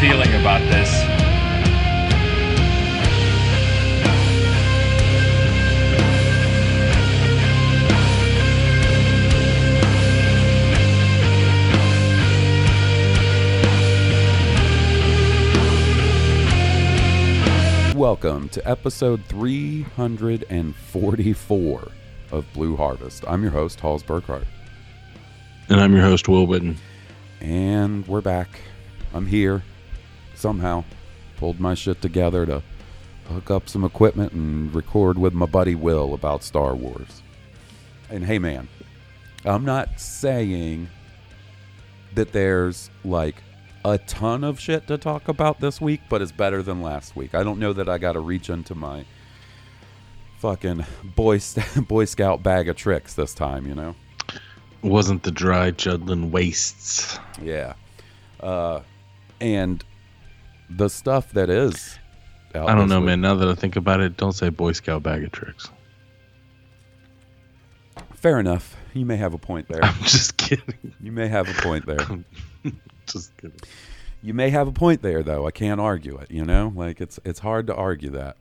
Feeling about this. Welcome to episode 344 of Blue Harvest. I'm your host, Halls Burkhart, And I'm your host, Will Witten. and we're back. I'm here somehow. Pulled my shit together to hook up some equipment and record with my buddy Will about Star Wars. And hey, man, I'm not saying that there's like a ton of shit to talk about this week, but it's better than last week. I don't know that I got to reach into my fucking boy boy scout bag of tricks this time, you know. Wasn't the dry Jundland wastes. Yeah. Uh and the stuff that is I don't know, week- man. Now that I think about it, don't say Boy Scout bag of tricks. Fair enough. You may have a point there. I'm just kidding. You may have a point there. Just kidding. You may have a point there though. I can't argue it, you know? Like it's it's hard to argue that.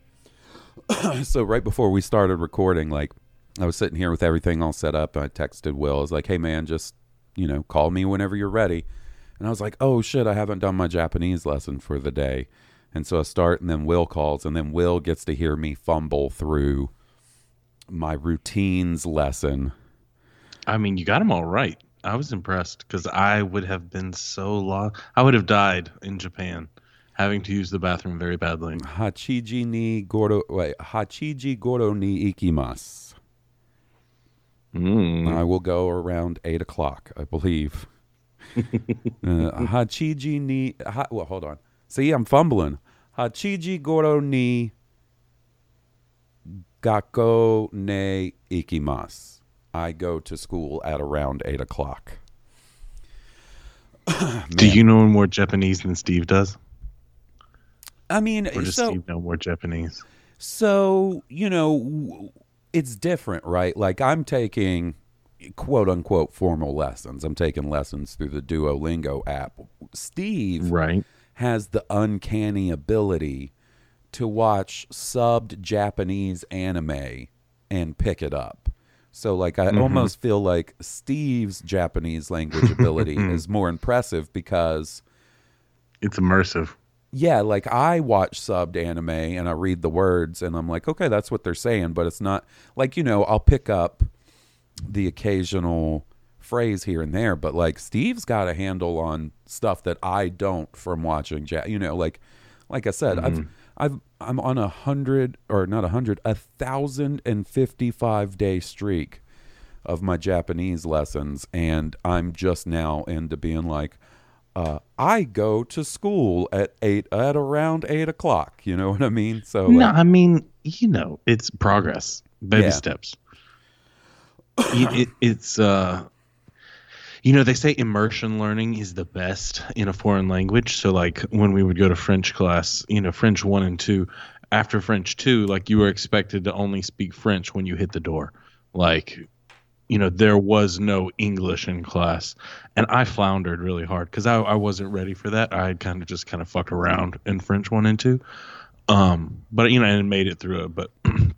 so right before we started recording, like I was sitting here with everything all set up and I texted Will. I was like, "Hey man, just, you know, call me whenever you're ready." And I was like, "Oh shit, I haven't done my Japanese lesson for the day." And so I start and then Will calls and then Will gets to hear me fumble through my routines lesson. I mean, you got them all right. I was impressed because I would have been so lost. I would have died in Japan having to use the bathroom very badly. Hachiji ni goro wait, Hachiji goro ni ikimasu. Mm. I will go around eight o'clock, I believe. Uh, Hachiji ni. Ha, well, hold on. See, I'm fumbling. Hachiji goro ni gakko ne ikimas. I go to school at around eight o'clock. Do you know more Japanese than Steve does? I mean, Or does so Steve know more Japanese? So, you know, it's different, right? Like I'm taking quote unquote formal lessons. I'm taking lessons through the Duolingo app. Steve Right. has the uncanny ability to watch subbed Japanese anime and pick it up. So like I mm-hmm. almost feel like Steve's Japanese language ability is more impressive because It's immersive. yeah, like I watch subbed anime and I read the words and I'm like, okay, that's what they're saying, but it's not like, you know, I'll pick up the occasional phrase here and there, but like Steve's got a handle on stuff that I don't from watching ja- you know, like like I said, I've I've I'm on a hundred or not a hundred, a thousand and fifty five day streak of my Japanese lessons and I'm just now into being like uh, I go to school at eight at around eight o'clock. You know what I mean? So No, like, I mean, you know, it's progress, baby Yeah. steps. It, it, it's, uh, you know, they say immersion learning is the best in a foreign language. So, like, when we would go to French class, you know, French one and two, after French two, like, you were expected to only speak French when you hit the door. Like, you know, there was no English in class, and I floundered really hard because I, I wasn't ready for that. I kind of just kind of fucked around in French one and two, um, but you know, and made it through it. But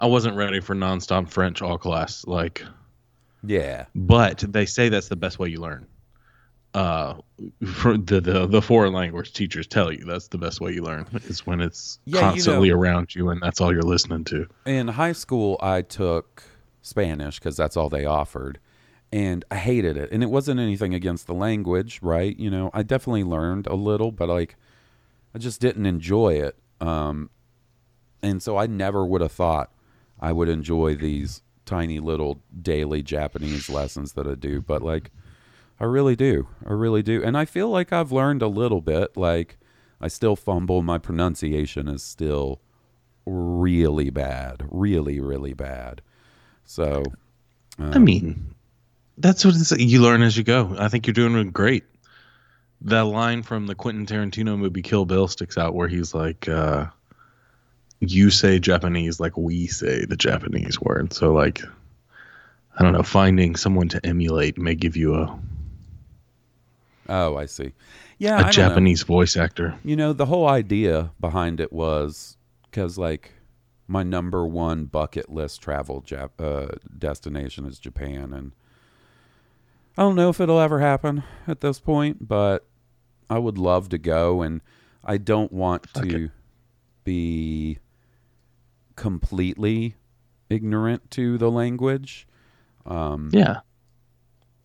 I wasn't ready for nonstop French all class. Like, Yeah. but they say that's the best way you learn. Uh, for the, the the foreign language teachers tell you that's the best way you learn is when it's Yeah, you constantly know- around you and that's all you're listening to. In high school, I took Spanish because that's all they offered. And I hated it. And it wasn't anything against the language, right? You know, I definitely learned a little, but like, I just didn't enjoy it. Um, and so I never would have thought I would enjoy these tiny little daily Japanese lessons that I do. But like, I really do. I really do. And I feel like I've learned a little bit. Like, I still fumble. My pronunciation is still really bad. Really, really bad. So, I mean, that's what it's, you learn as you go. I think you're doing great. That line from the Quentin Tarantino movie Kill Bill sticks out where he's like, uh, you say Japanese like we say the Japanese word. So, like, I don't know, finding someone to emulate may give you a, oh, I see. Yeah, I a don't know. Japanese voice actor. You know, the whole idea behind it was because, like, my number one bucket list travel Jap- uh, destination is Japan, and I don't know if it'll ever happen at this point, but I would love to go, and I don't want to be completely ignorant to the language. Um, Yeah.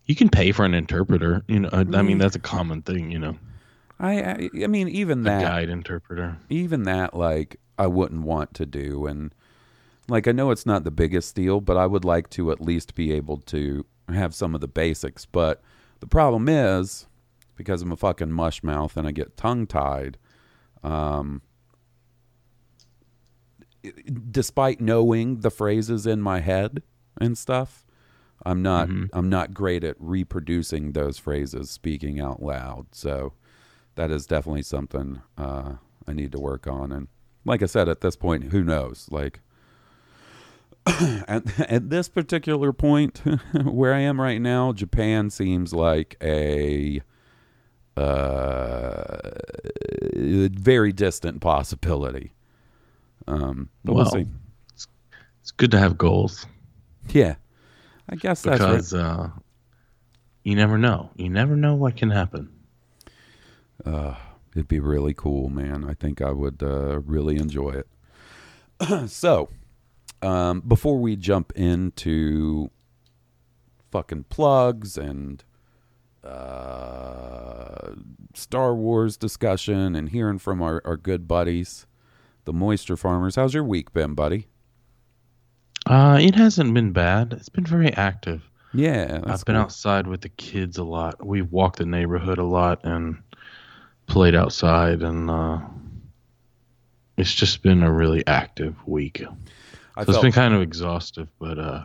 You can pay for an interpreter. You know, I I Mm. mean, that's a common thing, you know, I, I, I mean, even a that guide interpreter. even that like I wouldn't want to do and like I know it's not the biggest deal but I would like to at least be able to have some of the basics but the problem is because I'm a fucking mush mouth and I get tongue tied um despite knowing the phrases in my head and stuff I'm not I'm not great at reproducing those phrases speaking out loud so that is definitely something uh, I need to work on. And like I said, at this point, who knows? Like at, at this particular point where I am right now, Japan seems like a uh, very distant possibility. Um, but Well, we'll see. It's good to have goals. Yeah, I guess that's right. because uh, you never know. You never know what can happen. Uh, It'd be really cool, man. I think I would uh, really enjoy it. so, um, before we jump into fucking plugs and uh, Star Wars discussion and hearing from our, our good buddies, the Moisture Farmers, how's your week been, buddy? Uh, it hasn't been bad. It's been very active. Yeah, I've been cool. outside with the kids a lot. We've walked the neighborhood a lot and played outside, and uh, it's just been a really active week. So I it's felt, been kind of exhaustive, but uh,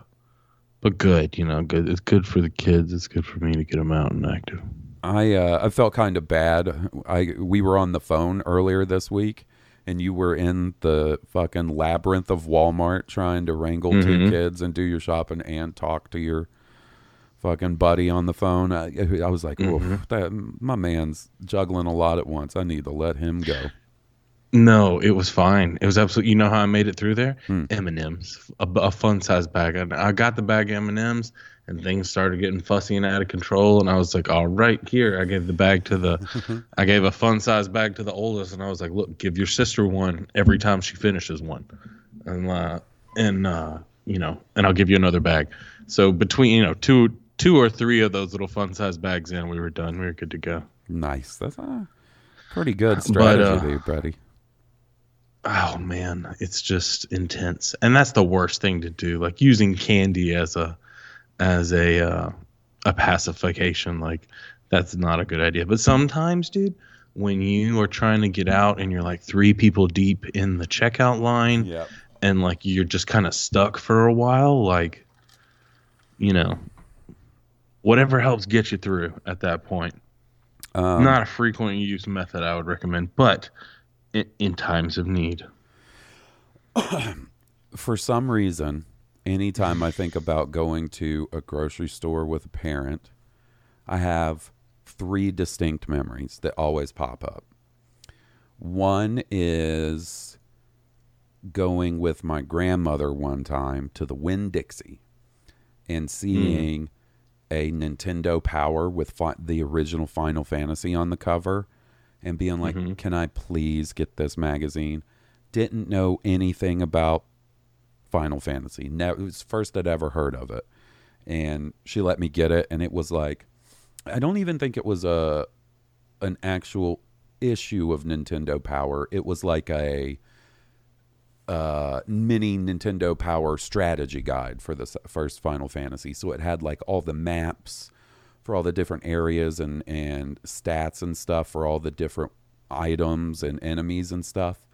but good. You know, good. It's good for the kids. It's good for me to get them out and active. I uh, I felt kind of bad. I we were on the phone earlier this week, and you were in the fucking labyrinth of Walmart trying to wrangle two Mhm. kids and do your shopping and talk to your fucking buddy on the phone. I, I was like, Oof, that my man's juggling a lot at once. I need to let him go. No, it was fine. It was absolutely. You know how I made it through there? Hmm. M and M's, a, a fun size bag. I, I got the bag of M and M's, and things started getting fussy and out of control. And I was like, "All right, here." I gave the bag to the, I gave a fun size bag to the oldest, and I was like, "Look, give your sister one every time she finishes one, and uh, and uh, you know, and I'll give you another bag." So between you know two two or three of those little fun size bags in, we were done. We were good to go. Nice. That's a pretty good But, strategy, uh, dude, buddy. Oh man, it's just intense, and that's the worst thing to do. Like using candy as a as a uh, a pacification, like that's not a good idea. But sometimes, dude, when you are trying to get out and you're like three people deep in the checkout line, Yeah. and like you're just kind of stuck for a while, like you know, whatever helps get you through at that point. Um, not a frequent use method I would recommend, but in, in times of need. for some reason, anytime I think about going to a grocery store with a parent, I have three distinct memories that always pop up. One is going with my grandmother one time to the Winn Dixie and hmm. seeing a Nintendo Power with fi- the original Final Fantasy on the cover and being like, mm-hmm. "Can I please get this magazine?" Didn't know anything about Final Fantasy. Never, it was first I'd ever heard of it, and she let me get it, and it was like, I don't even think it was a an actual issue of Nintendo Power. It was like a uh, mini Nintendo Power strategy guide for the first Final Fantasy. So it had like all the maps for all the different areas and and stats and stuff for all the different items and enemies and stuff.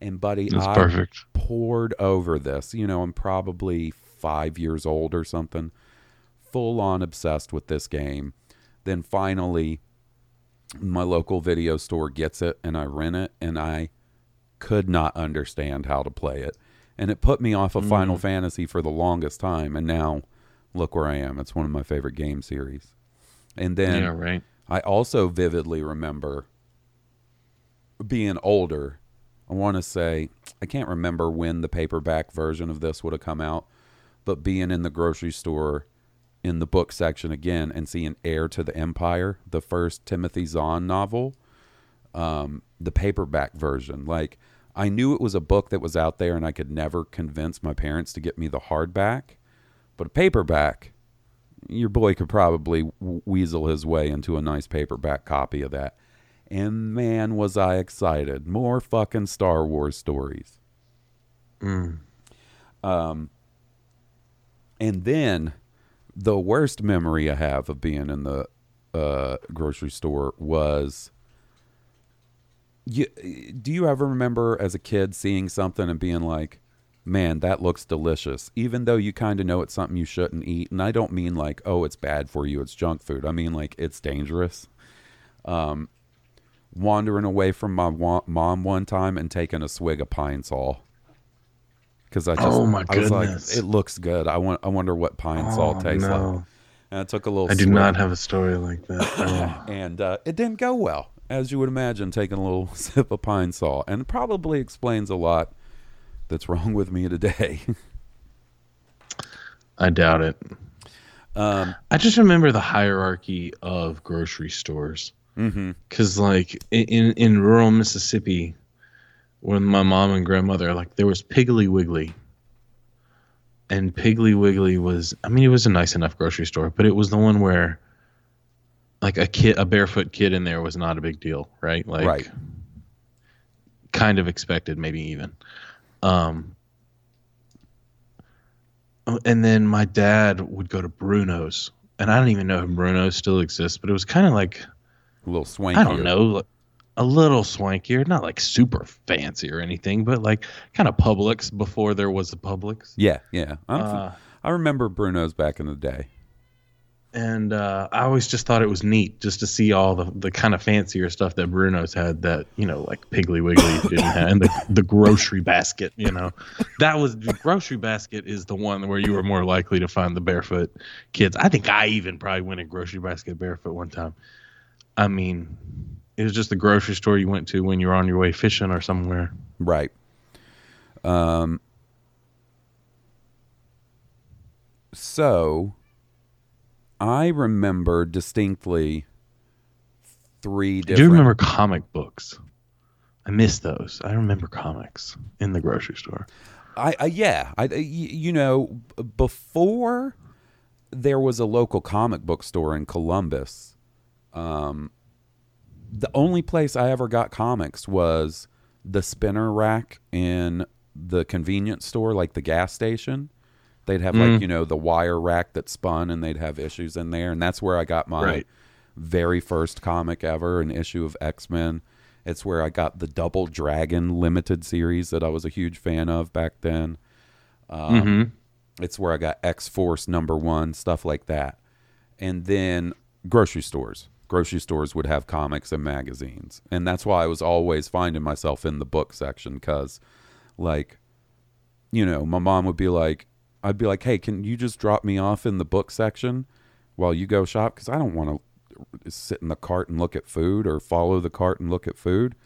And buddy, That's I perfect. poured over this. You know, I'm probably five years old or something, full on obsessed with this game. Then finally, my local video store gets it and I rent it, and I could not understand how to play it. And it put me off of mm. Final Fantasy for the longest time. And now look where I am. It's one of my favorite game series. And then yeah, right. I also vividly remember being older. I want to say, I can't remember when the paperback version of this would have come out, but being in the grocery store in the book section again and seeing Heir to the Empire, the first Timothy Zahn novel, um, the paperback version. Like, I knew it was a book that was out there and I could never convince my parents to get me the hardback, but a paperback, your boy could probably weasel his way into a nice paperback copy of that. And man, was I excited. More fucking Star Wars stories. Um, and then the worst memory I have of being in the uh, grocery store was. You, do you ever remember as a kid seeing something and being like, man, that looks delicious, even though you kind of know it's something you shouldn't eat? And I don't mean like, oh, it's bad for you, it's junk food. I mean like, it's dangerous. Um, wandering away from my wa- mom one time and taking a swig of Pine Sol. Because I just, Oh, my I was like, it looks good. I want, I wonder what Pine Sol Oh, tastes no. like. And I took a little. I do not have a story like that. Oh. and uh, it didn't go well, as you would imagine, taking a little sip of pine sol, and it probably explains a lot that's wrong with me today. I doubt it. um, I just remember the hierarchy of grocery stores. Because, like, in, in, in rural Mississippi, when my mom and grandmother, like, there was Piggly Wiggly. And Piggly Wiggly was, I mean, it was a nice enough grocery store, but it was the one where, like, a kid, a barefoot kid in there was not a big deal, right? Like, Right. kind of expected, maybe even. Um, oh, and then my dad would go to Bruno's, and I don't even know if Bruno's still exists, but it was kind of like a little swanky. I don't know, a little swankier, not like super fancy or anything, but like kind of Publix before there was a Publix. Yeah, yeah. Uh, I remember Bruno's back in the day. and uh, I always just thought it was neat just to see all the, the kind of fancier stuff that Bruno's had that you know like Piggly Wiggly didn't have, and the, the grocery basket. You know, that was the grocery basket is the one where you were more likely to find the barefoot kids. I think I even probably went in grocery basket barefoot one time. I mean, it was just the grocery store you went to when you were on your way fishing or somewhere. Right. Um. So, I remember distinctly three different. do you remember comic books. I miss those. I remember comics in the grocery store. I, I yeah, I you know before there was a local comic book store in Columbus. Um, the only place I ever got comics was the spinner rack in the convenience store, like the gas station. They'd have like you know the wire rack that spun, and they'd have issues in there, and that's where I got my Right. very first comic ever, an issue of X Men. It's where I got the Double Dragon limited series that I was a huge fan of back then. Um, It's where I got X Force number one, stuff like that. And then grocery stores. Grocery stores would have comics and magazines. And that's why I was always finding myself in the book section because, like, you know, my mom would be like, I'd be like, "Hey, can you just drop me off in the book section while you go shop cuz I don't want to sit in the cart and look at food or follow the cart and look at food."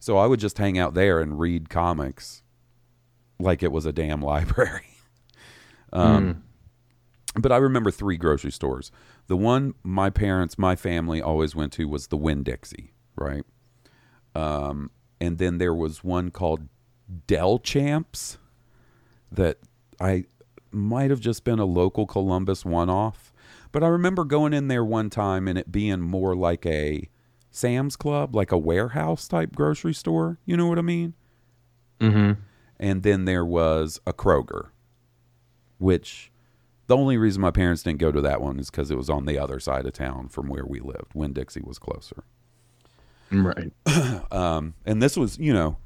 So I would just hang out there and read comics like it was a damn library. um but I remember three grocery stores. The one my parents, my family always went to was the Winn Dixie, right? Um, and then there was one called Delchamps that I might have just been a local Columbus one off. But I remember going in there one time and it being more like a Sam's Club, like a warehouse type grocery store. You know what I mean? Mm-hmm. And then there was a Kroger, which the only reason my parents didn't go to that one is because it was on the other side of town from where we lived. Winn Dixie was closer. Right. Um, and this was, you know,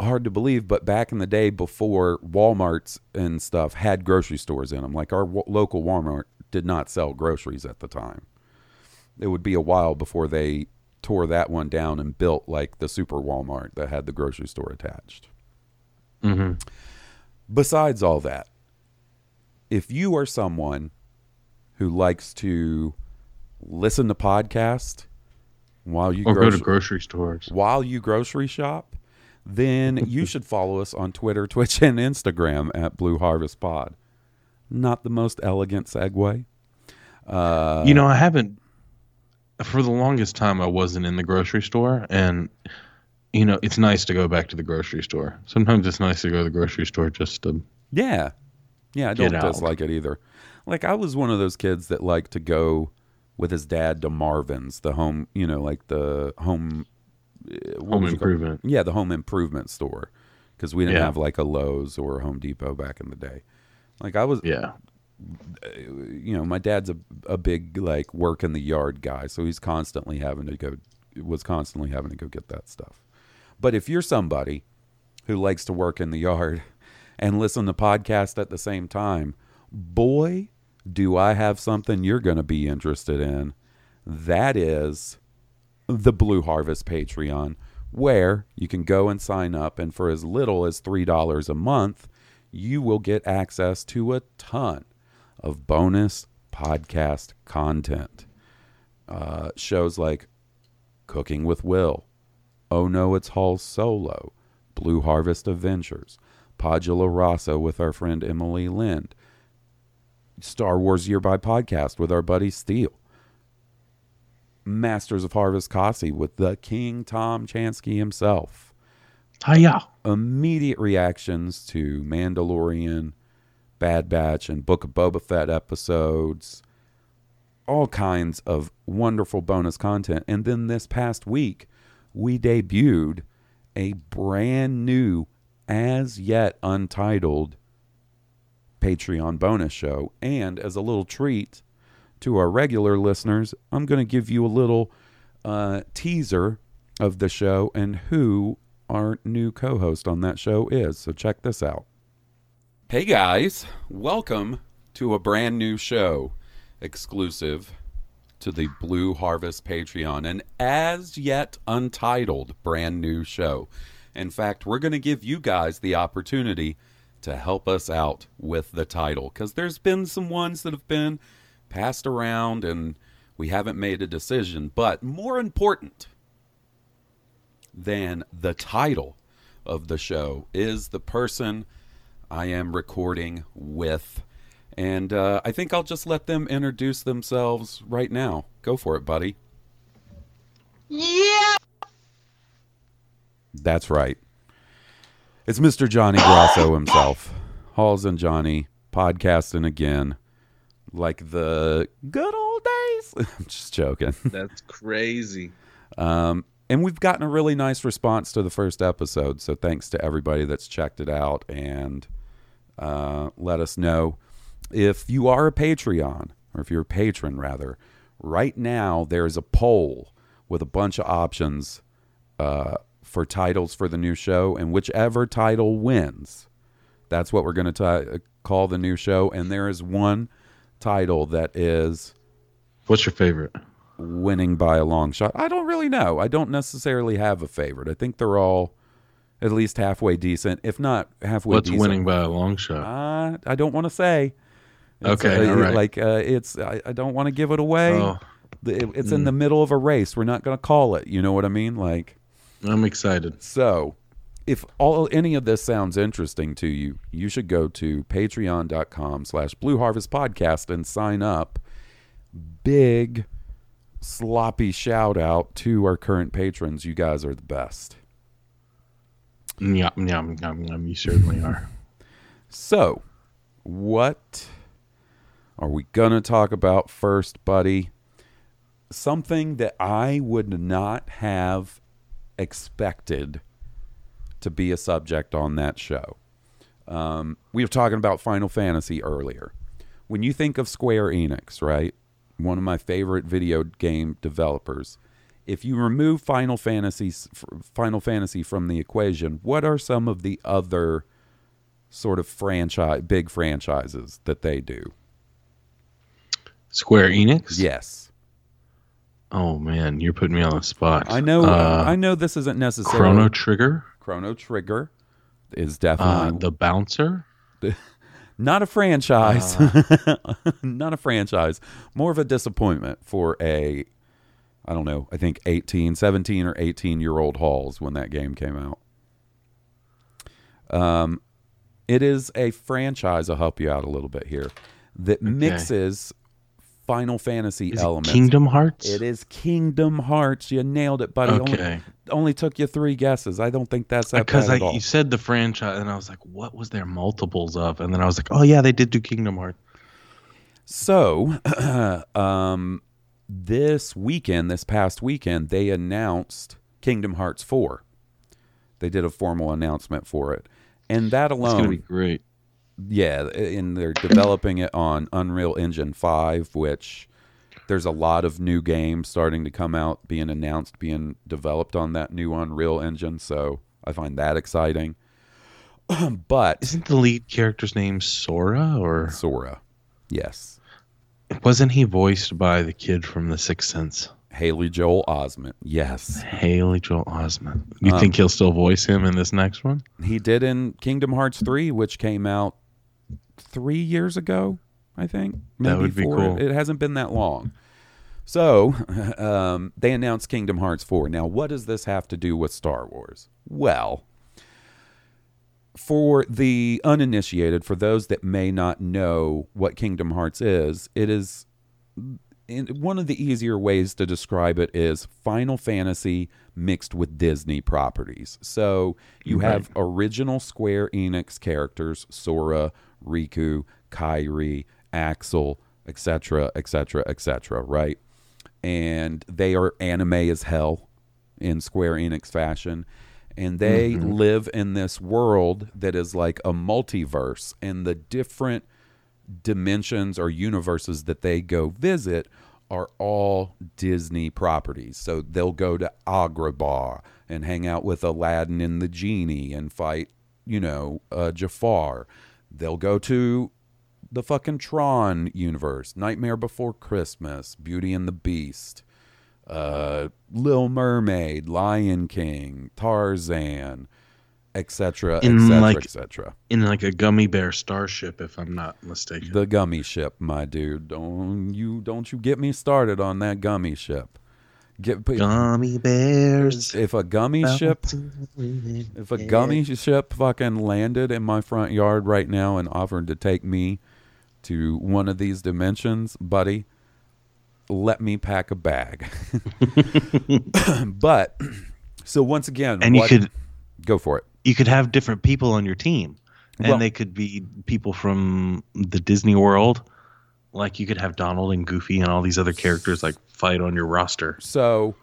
hard to believe, but back in the day before Walmarts and stuff had grocery stores in them, like our w- local Walmart did not sell groceries at the time. It would be a while before they tore that one down and built like the super Walmart that had the grocery store attached. Mm-hmm. Besides all that, if you are someone who likes to listen to podcast while you Or go to grocery stores. while you grocery shop, then you should follow us on Twitter, Twitch, and Instagram at Blue Harvest Pod. Not the most elegant segue. Uh, you know, I haven't. For the longest time, I wasn't in the grocery store, and you know, it's nice to go back to the grocery store. Sometimes it's nice to go to the grocery store just to. Yeah. Yeah, I don't dislike it either. Like I was one of those kids that liked to go with his dad to Marvin's, the home, you know, like the home uh, Home would you call- improvement. Yeah, the home improvement store because we didn't Yeah. have like a Lowe's or a Home Depot back in the day. Like I was, Yeah. you know, my dad's a a big like work in the yard guy, so he's constantly having to go was constantly having to go get that stuff. But if you're somebody who likes to work in the yard and listen to podcasts at the same time, boy, do I have something you're going to be interested in. That is the Blue Harvest Patreon, where you can go and sign up, and for as little as $3 a month, you will get access to a ton of bonus podcast content. Uh, shows like Cooking with Will, Oh No, It's Hall Solo, Blue Harvest Adventures, Podula Rasa with our friend Emily Lind, Star Wars Year by Podcast with our buddy Steele, Masters of Harvest Kasi with the King Tom Chansky himself, Hiya. immediate reactions to Mandalorian, Bad Batch, and Book of Boba Fett episodes, all kinds of wonderful bonus content. And then this past week, we debuted a brand new, as yet untitled Patreon bonus show. And as a little treat to our regular listeners, I'm going to give you a little uh, teaser of the show and who our new co host on that show is. So check this out. Hey guys, welcome to a brand new show exclusive to the Blue Harvest Patreon, an as yet untitled brand new show. In fact, we're going to give you guys the opportunity to help us out with the title because there's been some ones that have been passed around and we haven't made a decision. But more important than the title of the show is the person I am recording with. And uh, I think I'll just let them introduce themselves right now. Go for it, buddy. Yeah. That's right. It's Mr. Johnny Grosso himself. Halls and Johnny podcasting again, like the good old days. I'm just joking. That's crazy. Um, and we've gotten a really nice response to the first episode. So thanks to everybody that's checked it out and uh, let us know. If you are a Patreon, or if you're a patron rather, right now there's a poll with a bunch of options uh, for titles for the new show. And whichever title wins, that's what we're going to call the new show. And there is one title that is What's your favorite? winning by a long shot. I don't really know. I don't necessarily have a favorite. I think they're all at least halfway decent, if not halfway What's decent. winning by a long shot? Uh, I don't want to say. It's, Okay, uh, all right. Like uh, it's, I, I don't want to give it away. Oh. It- it's in the middle of a race. We're not going to call it. You know what I mean? Like I'm excited. so. If all any of this sounds interesting to you, you should go to patreon.com slash blue harvest podcast and sign up. Big sloppy shout out to our current patrons. You guys are the best. Yum, yum, yum, yum. You certainly are. So, what are we going to talk about first, buddy? Something that I would not have expected to be a subject on that show. Um, we were talking about Final Fantasy earlier. When you think of Square Enix, right? One of my favorite video game developers. If you remove Final Fantasy Final Fantasy from the equation, what are some of the other sort of franchise big franchises that they do. Square Enix? Yes. Oh man, you're putting me on the spot. I know Uh, I know this isn't necessarily Chrono Trigger, Chrono Trigger is uh, definitely the Bouncer. not a franchise. Uh. not a franchise. More of a disappointment for a I don't know, I think 18, 17 or 18 year old Halls when that game came out. Um it is a franchise, I'll help you out a little bit here, that mixes Final Fantasy Is it elements. Kingdom Hearts? It is Kingdom Hearts. You nailed it, buddy. Only, Okay. only took you three guesses. I don't think that's that Because bad I, at all. you said the franchise, and I was like, "What was there multiples of?" And then I was like, "Oh yeah, they did do Kingdom Hearts." So, um, this weekend, this past weekend, they announced Kingdom Hearts 4. They did a formal announcement for it. And that alone, It's gonna be great. Yeah, and they're developing it on Unreal Engine 5, which there's a lot of new games starting to come out, being announced, being developed on that new Unreal Engine. So I find that exciting. but Isn't the lead character's name Sora, or Sora, yes. wasn't he voiced by the kid from The Sixth Sense? Haley Joel Osment, yes. Haley Joel Osment. You Um, think he'll still voice him in this next one? He did in Kingdom Hearts 3, which came out three years ago, I think. That would be four. cool. It hasn't been that long. So um, they announced Kingdom Hearts 4. Now, what does this have to do with Star Wars? Well, for the uninitiated, for those that may not know what Kingdom Hearts is, it is in, one of the easier ways to describe it is Final Fantasy mixed with Disney properties. So you have original Square Enix characters, Sora, Riku, Kairi, Axel, etc., etc., etc., right? And they are anime as hell in Square Enix fashion. And they live in this world that is like a multiverse, and the different dimensions or universes that they go visit are all Disney properties. So they'll go to Agrabah and hang out with Aladdin and the genie and fight, you know, uh, Jafar. They'll go to the fucking Tron universe, Nightmare Before Christmas, Beauty and the Beast, uh, Little Mermaid, Lion King, Tarzan, etc., etc., etc. In like a gummy bear starship, if I'm not mistaken. The gummy ship, my dude. Don't you don't you get me started on that gummy ship. Get gummy bears. if a gummy ship if a gummy ship fucking landed in my front yard right now and offered to take me to one of these dimensions, buddy, let me pack a bag. but so once again, And you could go for it. you could have different people on your team, and Well- they could be people from the Disney World. Like you could have Donald and Goofy and all these other characters like fight on your roster. So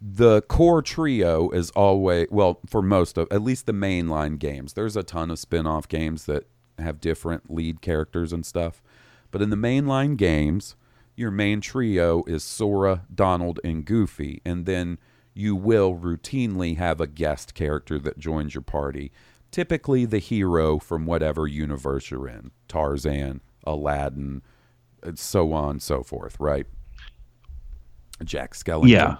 the core trio is always well for most of at least the mainline games. There's a ton of spin-off games that have different lead characters and stuff. But in the mainline games, your main trio is Sora, Donald, and Goofy, and then you will routinely have a guest character that joins your party. Typically the hero from whatever universe you're in. Tarzan, Aladdin, and so on and so forth, right? Jack Skellington. Yeah.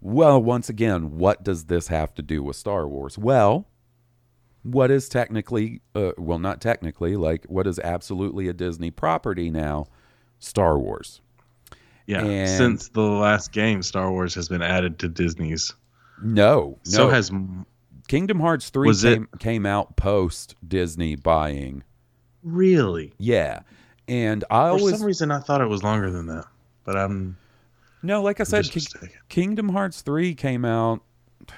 Well, once again, what does this have to do with Star Wars? Well, what is technically, uh, well, not technically, like what is absolutely a Disney property now? Star Wars. Yeah. And- Since the last game, Star Wars has been added to Disney's. No, So no. has Kingdom Hearts 3 Was it- came, came out post Disney buying. really. Yeah. And I For always some reason, I thought it was longer than that, but I'm No, like I said, just Ki- mistaken. Kingdom Hearts 3 came out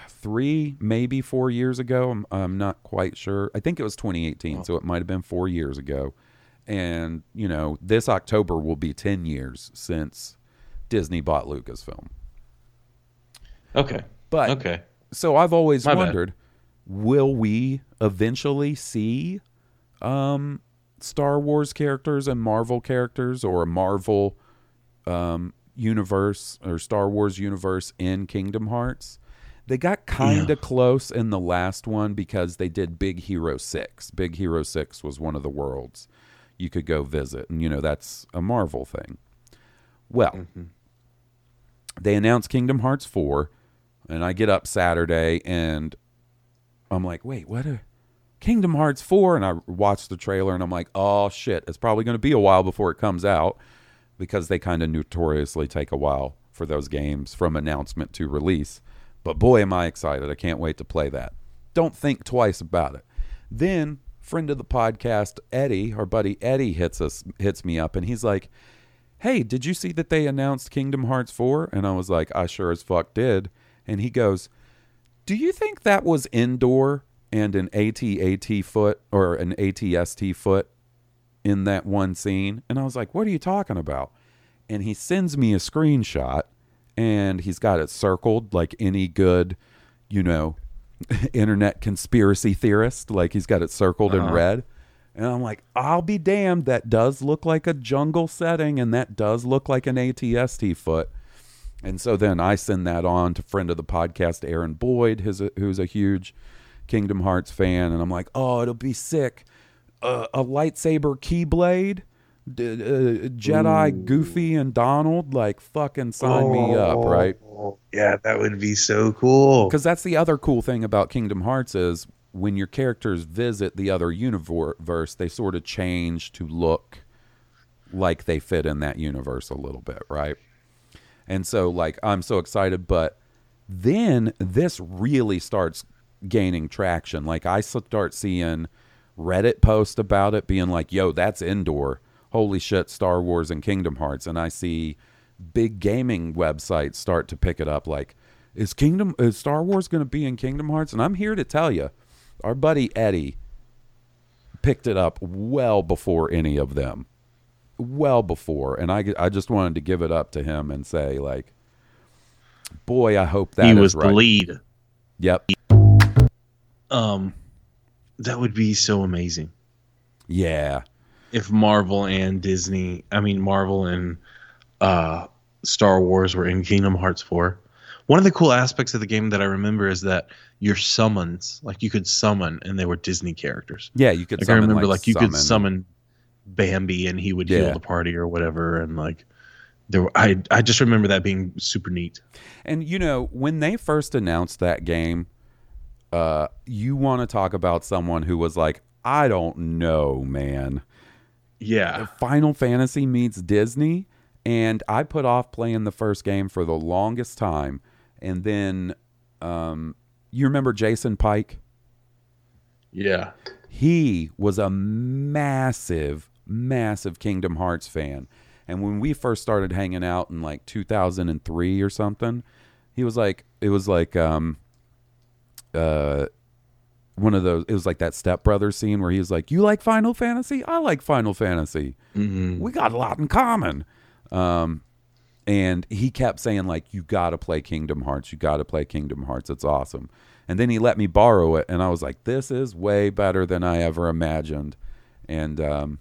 three, maybe four years ago. I'm, I'm not quite sure. I think it was 2018, so it might have been four years ago. And, you know, this October will be 10 years since Disney bought Lucasfilm. okay. But Okay. so I've always My bad. wondered will we eventually see um, Star Wars characters and Marvel characters or a Marvel um, universe or Star Wars universe in Kingdom Hearts? They got kind of close in the last one because they did Big Hero 6. Big Hero 6 was one of the worlds you could go visit. And, you know, that's a Marvel thing. Well, they announced Kingdom Hearts 4, and I get up Saturday and I'm like, wait, what? A, Kingdom Hearts 4? And I watched the trailer and I'm like, oh shit, it's probably going to be a while before it comes out because they kind of notoriously take a while for those games from announcement to release. But boy, am I excited. I can't wait to play that. Don't think twice about it. Then, friend of the podcast, Eddie, our buddy Eddie hits us hits me up and he's like, "Hey, did you see that they announced Kingdom Hearts 4?" And I was like, "I sure as fuck did." And he goes, "Do you think that was Endor and an AT-AT foot or an ATST foot in that one scene?" And I was like, "What are you talking about?" And he sends me a screenshot and he's got it circled like any good, you know, internet conspiracy theorist. Like he's got it circled in uh-huh. red. And I'm like, I'll be damned. That does look like a jungle setting, and that does look like an ATST foot. And so then I send that on to friend of the podcast, Aaron Boyd, his, who's a huge Kingdom Hearts fan. And I'm like, oh, it'll be sick. Uh, a lightsaber keyblade, D- uh, Jedi Goofy and Donald, like fucking sign me up, right? Yeah, that would be so cool. Because that's the other cool thing about Kingdom Hearts is when your characters visit the other universe, they sort of change to look like they fit in that universe a little bit, right? And so, like, I'm so excited, but then this really starts gaining traction. Like, I start seeing Reddit post about it being like, yo, that's Endor. Holy shit, Star Wars and Kingdom Hearts. And I see big gaming websites start to pick it up like, is Kingdom is Star Wars going to be in Kingdom Hearts? And I'm here to tell you, our buddy Eddie picked it up well before any of them. Well before. And I, I just wanted to give it up to him and say, like, boy, I hope that he is was right. the lead. Yep. Um, that would be so amazing Yeah. if Marvel and Disney, I mean Marvel and uh, Star Wars were in Kingdom Hearts 4. One of the cool aspects of the game that I remember is that your summons, like you could summon, and they were Disney characters. Yeah, you could Like I remember, like, you could summon. summon Bambi, and he would Yeah. heal the party or whatever, and like there, were, I I just remember that being super neat. And you know, when they first announced that game, uh, you want to talk about someone who was like, I don't know, man. Yeah, Final Fantasy meets Disney, and I put off playing the first game for the longest time, and then, um, you remember Jason Pike? yeah, he was a massive, massive Kingdom Hearts fan. And when we first started hanging out in like 2003 or something, he was like, it was like, um, uh, one of those, it was like that stepbrother scene where he was like, You like Final Fantasy? I like Final Fantasy. We got a lot in common. Um, and he kept saying like you got to play kingdom hearts. You got to play kingdom hearts. It's awesome. And then he let me borrow it and i was like this is way better than i ever imagined. And um,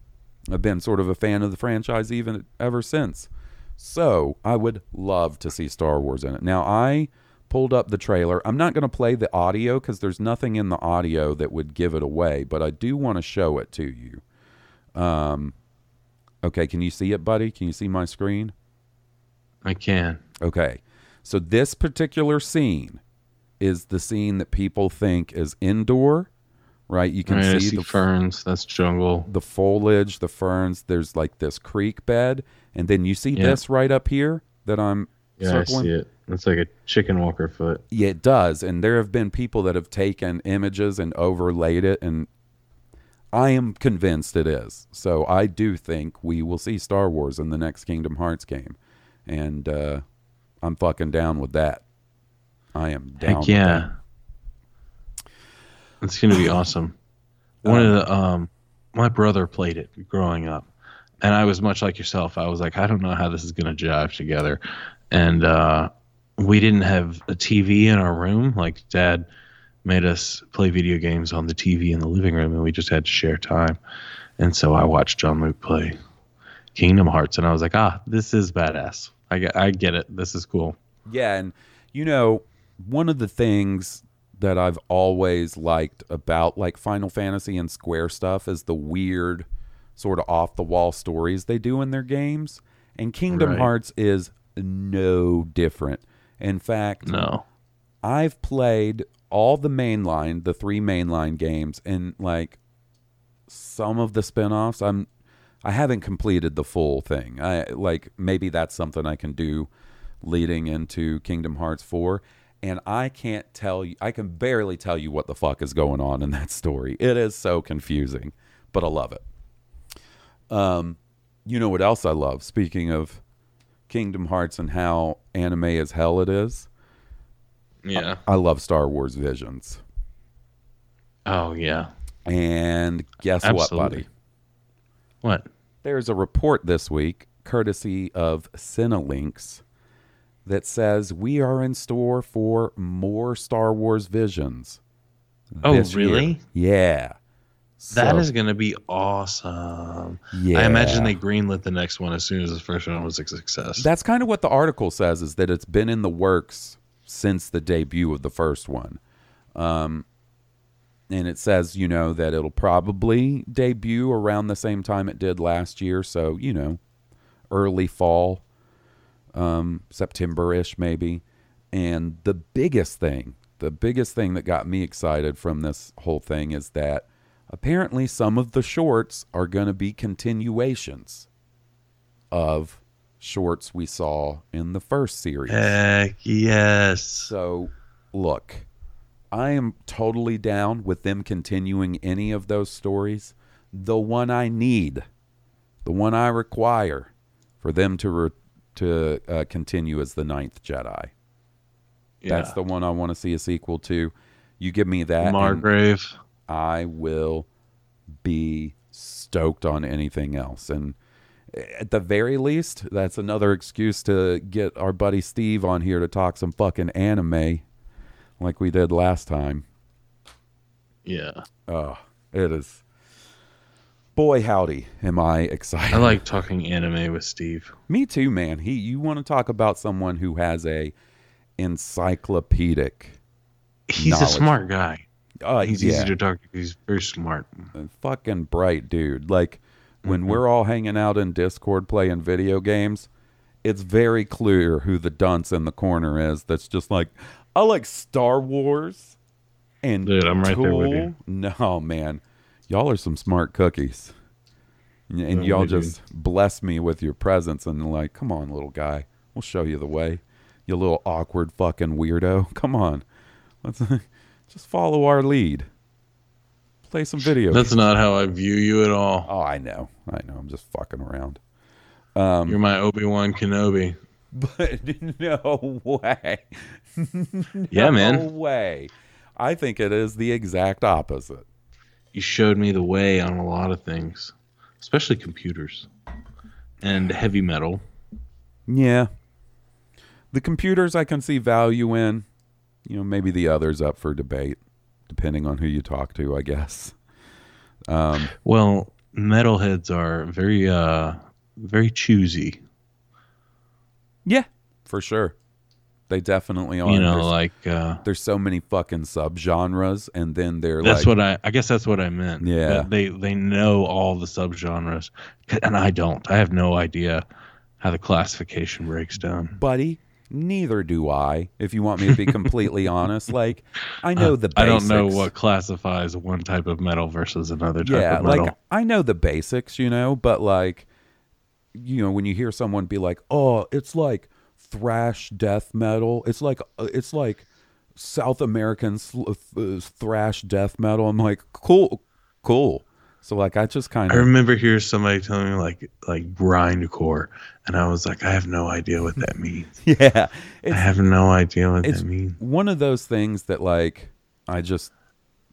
i've been sort of a fan of the franchise even ever since. So i would love to see star wars in it. Now i pulled up the trailer i'm not going to play the audio because there's nothing in the audio that would give it away but i do want to show it to you um, okay can you see it buddy can you see my screen I can. Okay. So this particular scene is the scene that people think is Endor, right? You can Right, see see the ferns. That's jungle. the foliage, the ferns. There's like this creek bed, and then you see Yeah. this right up here that I'm Yeah, circling. I see it. It's like a chicken walker foot. Yeah, it does. And there have been people that have taken images and overlaid it, and I am convinced it is. So I do think we will see Star Wars in the next Kingdom Hearts game, and uh, I'm fucking down with that. I am down. Heck with yeah. that. It's gonna be awesome. One of the um my brother played it growing up. And I was much like yourself. I was like, I don't know how this is gonna jive together. And uh we didn't have a TV in our room. Like dad made us play video games on the TV in the living room and we just had to share time. And so I watched John Luke play Kingdom Hearts and I was like, ah, this is badass. I get I get it. This is cool. Yeah, and you know, one of the things that I've always liked about like Final Fantasy and Square stuff is the weird sort of off the wall stories they do in their games. And Kingdom Right. Hearts is no different. In fact, No. I've played all the mainline, the three mainline games, and like some of the spin-offs. I'm I haven't completed the full thing. I like maybe that's something I can do leading into Kingdom Hearts 4. And I can't tell you I can barely tell you what the fuck is going on in that story. It is so confusing, but I love it. Um you know what else I love? Speaking of Kingdom Hearts and how anime as hell it is. Yeah. I love Star Wars Visions. Oh yeah. And guess what, buddy? What? There's a report this week, courtesy of Cinelinx, that says we are in store for more Star Wars Visions. Oh, really? year. really? Yeah. That So- is going to be awesome. Yeah. I imagine they greenlit the next one as soon as the first one was a success. That's kind of what the article says is that it's been in the works since the debut of the first one. Um, and it says, you know, that it'll probably debut around the same time it did last year. So, you know, early fall, um, September ish, maybe. And the biggest thing, the biggest thing that got me excited from this whole thing is that apparently some of the shorts are going to be continuations of shorts we saw in the first series. Heck yes. So, look, I am totally down with them continuing any of those stories. The one I need, the one I require for them to re- to uh, continue is the Ninth Jedi. That's the one I want to see a sequel to. You give me that, and Margrave. I will be stoked on anything else. And at the very least, that's another excuse to get our buddy Steve on here to talk some fucking anime like we did last time. Yeah. Oh, it is. Boy, howdy, am I excited. I like talking anime with Steve. Me too, man. He you want to talk about someone who has a encyclopedic He's Knowledge. a smart guy. Uh, He's yeah. easy to talk to. He's very smart. a fucking bright dude. Like when Mm-hmm. we're all hanging out in Discord playing video games, it's very clear who the dunce in the corner is. That's just like, I like Star Wars and Dude, I'm right there with you. No man, y'all are some smart cookies, and and Oh, y'all we do. just bless me with your presence and like, come on, little guy, we'll show you the way. You little awkward fucking weirdo. Come on, let's just follow our lead. Play some video. That's not how I view you at all. Oh, I know. I know. I'm just fucking around. Um, You're my Obi Wan Kenobi. But no way. Yeah, man. No way. I think it is the exact opposite. You showed me the way on a lot of things, especially computers and heavy metal. Yeah. The computers I can see value in. You know, maybe the others up for debate, depending on who you talk to, I guess. Um, Well, metalheads are very, uh, very choosy. yeah, for sure. They definitely are. You know, there's, like uh, there's so many fucking subgenres, and then they're like that's like, what I. I guess that's what I meant. Yeah. That they they know all the subgenres, and I don't. I have no idea how the classification breaks down. buddy, Neither do I. If you want me to be completely honest, like I know the I don't know what classifies one type of metal versus another type yeah of metal. like i know the basics you know but like you know when you hear someone be like oh it's like thrash death metal it's like uh, it's like south american sl- uh, thrash death metal i'm like cool cool so like i just kind of I remember hearing somebody telling me like like grindcore, and I was like, I have no idea what that means. yeah I have no idea what that means. one of those things that like i just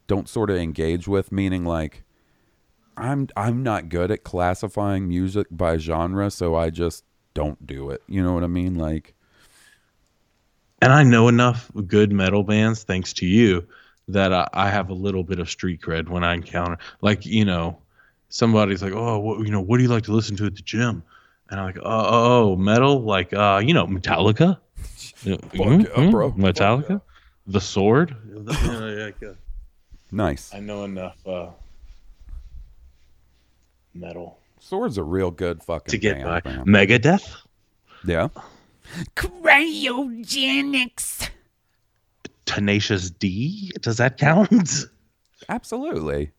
don't sort of engage with meaning like i'm i'm not good at classifying music by genre so i just don't do it you know what i mean like And I know enough good metal bands, thanks to you, that I, I have a little bit of street cred when I encounter, like you know, somebody's like, oh, what, you know, what do you like to listen to at the gym? And I'm like, oh, oh metal, like uh, you know, Metallica. You know, Fuck yeah, bro. mhm, Metallica, The Sword. Yeah, like, nice I know enough uh, metal sword's a real good fucking to get band, by. man. Megadeth, yeah Cryogenics. Tenacious D. Does that count? absolutely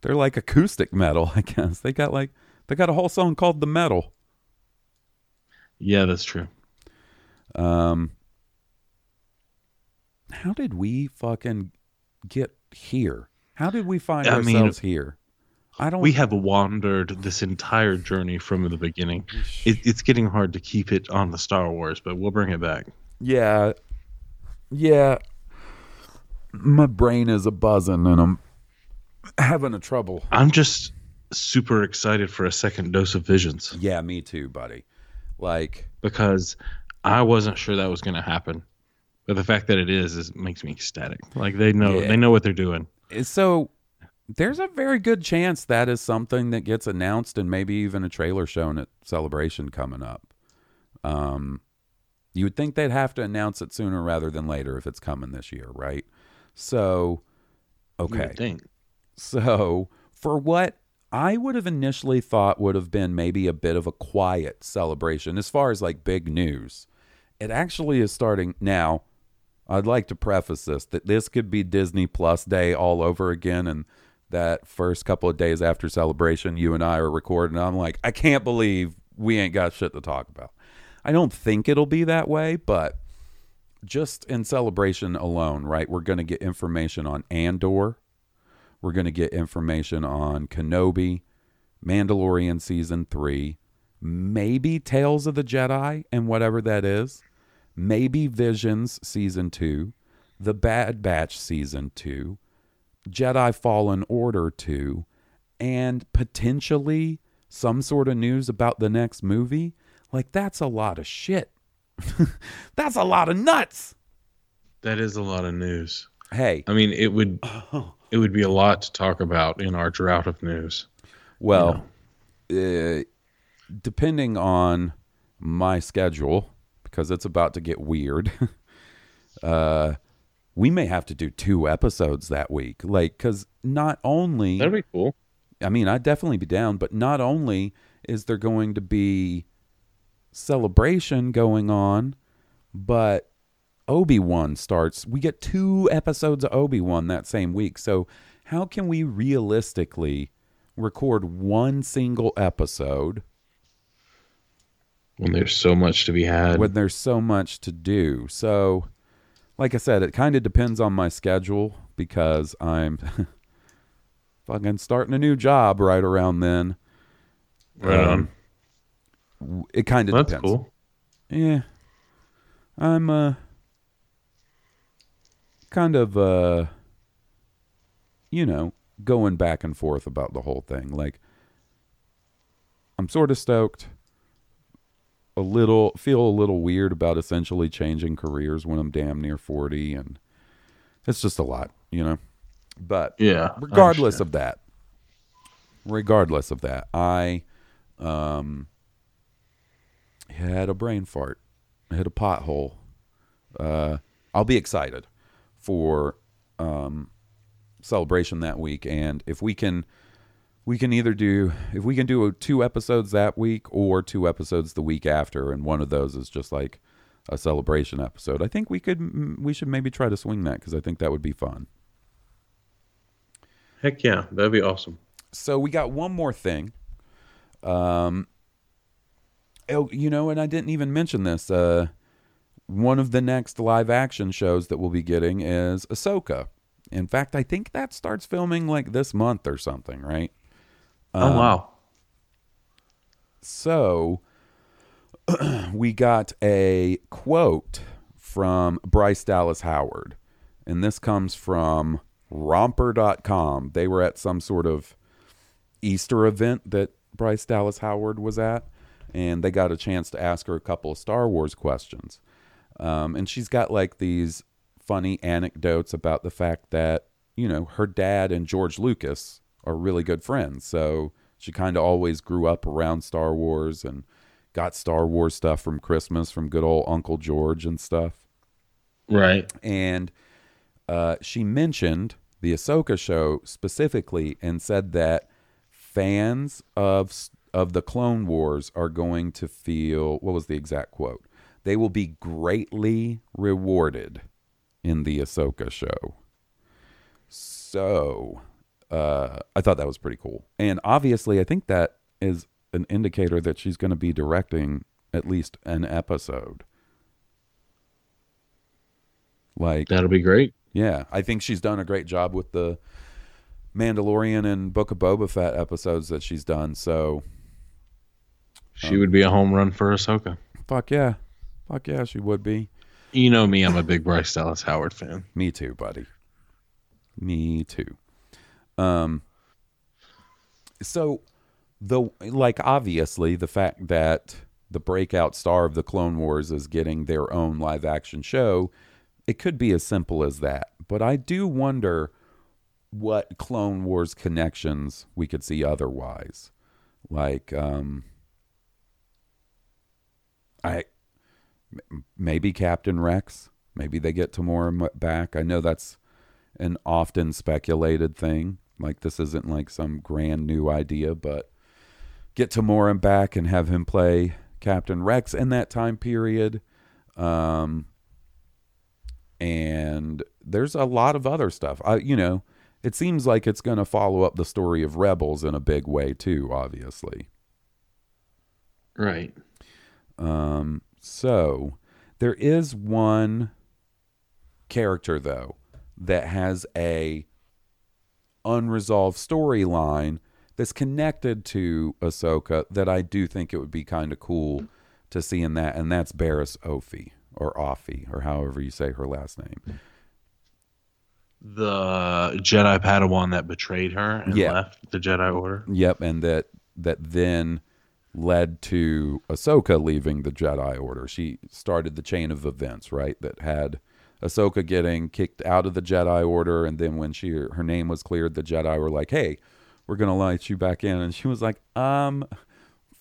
they're like acoustic metal i guess they got like they got a whole song called the metal yeah, that's true. Um, how did we fucking get here? How did we find I mean, ourselves here? I don't. We have wandered this entire journey from the beginning. It, it's getting hard to keep it on the Star Wars, but we'll bring it back. yeah, yeah. My brain is a buzzing, and I'm having a trouble. I'm just super excited for a second dose of visions Yeah, me too, buddy. Like, because I wasn't sure that was going to happen, but the fact that it is is makes me ecstatic. Like they know Yeah. they know what they're doing. so there's a very good chance that is something that gets announced and maybe even a trailer shown at celebration coming up um you would think they'd have to announce it sooner rather than later if it's coming this year right so okay think. so for what i would have initially thought would have been maybe a bit of a quiet celebration as far as like big news it actually is starting now I'd like to preface this that this could be Disney Plus Day all over again. And that first couple of days after celebration, you and I are recording. I'm like, I can't believe we ain't got shit to talk about. I don't think it'll be that way, but just in celebration alone, right? We're going to get information on Andor. We're going to get information on Kenobi, Mandalorian season three, maybe Tales of the Jedi and whatever that is maybe Visions season two, The Bad Batch season two, Jedi Fallen Order two, and potentially some sort of news about the next movie. Like, that's a lot of shit. that's a lot of nuts. That is a lot of news. Hey, I mean, it would it would be a lot to talk about in our drought of news. well, uh, depending on my schedule, because it's about to get weird, uh, we may have to do two episodes that week. Like, because not only That'd be cool. I mean, I'd definitely be down, but not only is there going to be celebration going on, but Obi Wan starts. We get two episodes of Obi Wan that same week. So, how can we realistically record one single episode When there's so much to be had. when there's so much to do? So, like I said, it kind of depends on my schedule because I'm fucking starting a new job right around then. Right Um, It kind of depends. cool. Yeah. I'm uh kind of uh you know, going back and forth about the whole thing. Like I'm sort of stoked. A little feel a little weird about essentially changing careers when I'm damn near 40 and it's just a lot, you know. But Yeah. Regardless of that regardless of that i um had a brain fart hit a pothole uh i'll be excited for um celebration that week and if we can we can either do if we can do two episodes that week or two episodes the week after and one of those is just like a celebration episode. I think we could we should maybe try to swing that because I think that would be fun. Heck yeah, that'd be awesome. So we got one more thing. Um, oh, you know, and I didn't even mention this. Uh, one of the next live action shows that we'll be getting is Ahsoka. In fact, I think that starts filming like this month or something, right? oh wow. So we got a quote from Bryce Dallas Howard, and this comes from romper.com. They were at some sort of Easter event that Bryce Dallas Howard was at, and they got a chance to ask her a couple of Star Wars questions. Um, and she's got like these funny anecdotes about the fact that, you know, her dad and George Lucas are really good friends. So she kind of always grew up around Star Wars and got Star Wars stuff from Christmas from good old Uncle George and stuff. Right. And uh, she mentioned the Ahsoka show specifically and said that fans of of the Clone Wars are going to feel what was the exact quote? They will be greatly rewarded in the Ahsoka show. So uh, I thought that was pretty cool. And obviously, I think that is an indicator that she's going to be directing at least an episode. Like, That'll be great. yeah, I think she's done a great job with the Mandalorian and Book of Boba Fett episodes that she's done. So, She would be a home run for Ahsoka. fuck yeah. Fuck yeah, she would be. You know me, I'm a big Bryce Dallas Howard fan. Me too, buddy. Me too. Um so the like obviously the fact that the breakout star of the Clone Wars is getting their own live action show, it could be as simple as that. But I do wonder what Clone Wars connections we could see otherwise. Like um I maybe Captain Rex. Maybe they get Temuera back. I know that's an often speculated thing. Like this isn't like some grand new idea, but get Temuera back and have him play Captain Rex in that time period. Um, and there's a lot of other stuff. I, you know, it seems like it's going to follow up the story of Rebels in a big way too. Obviously. Right. Um, so there is one character though that has a unresolved storyline that's connected to Ahsoka that I do think it would be kind of cool to see in that, and that's Barriss Ophi or Offie or however you say her last name. The Jedi Padawan that betrayed her and left the Jedi Order. Yep, and that that then led to Ahsoka leaving the Jedi Order. She started the chain of events, right? That had Ahsoka getting kicked out of the Jedi Order, and then when she her name was cleared, the Jedi were like, "Hey, we're gonna let you back in," and she was like, "Um,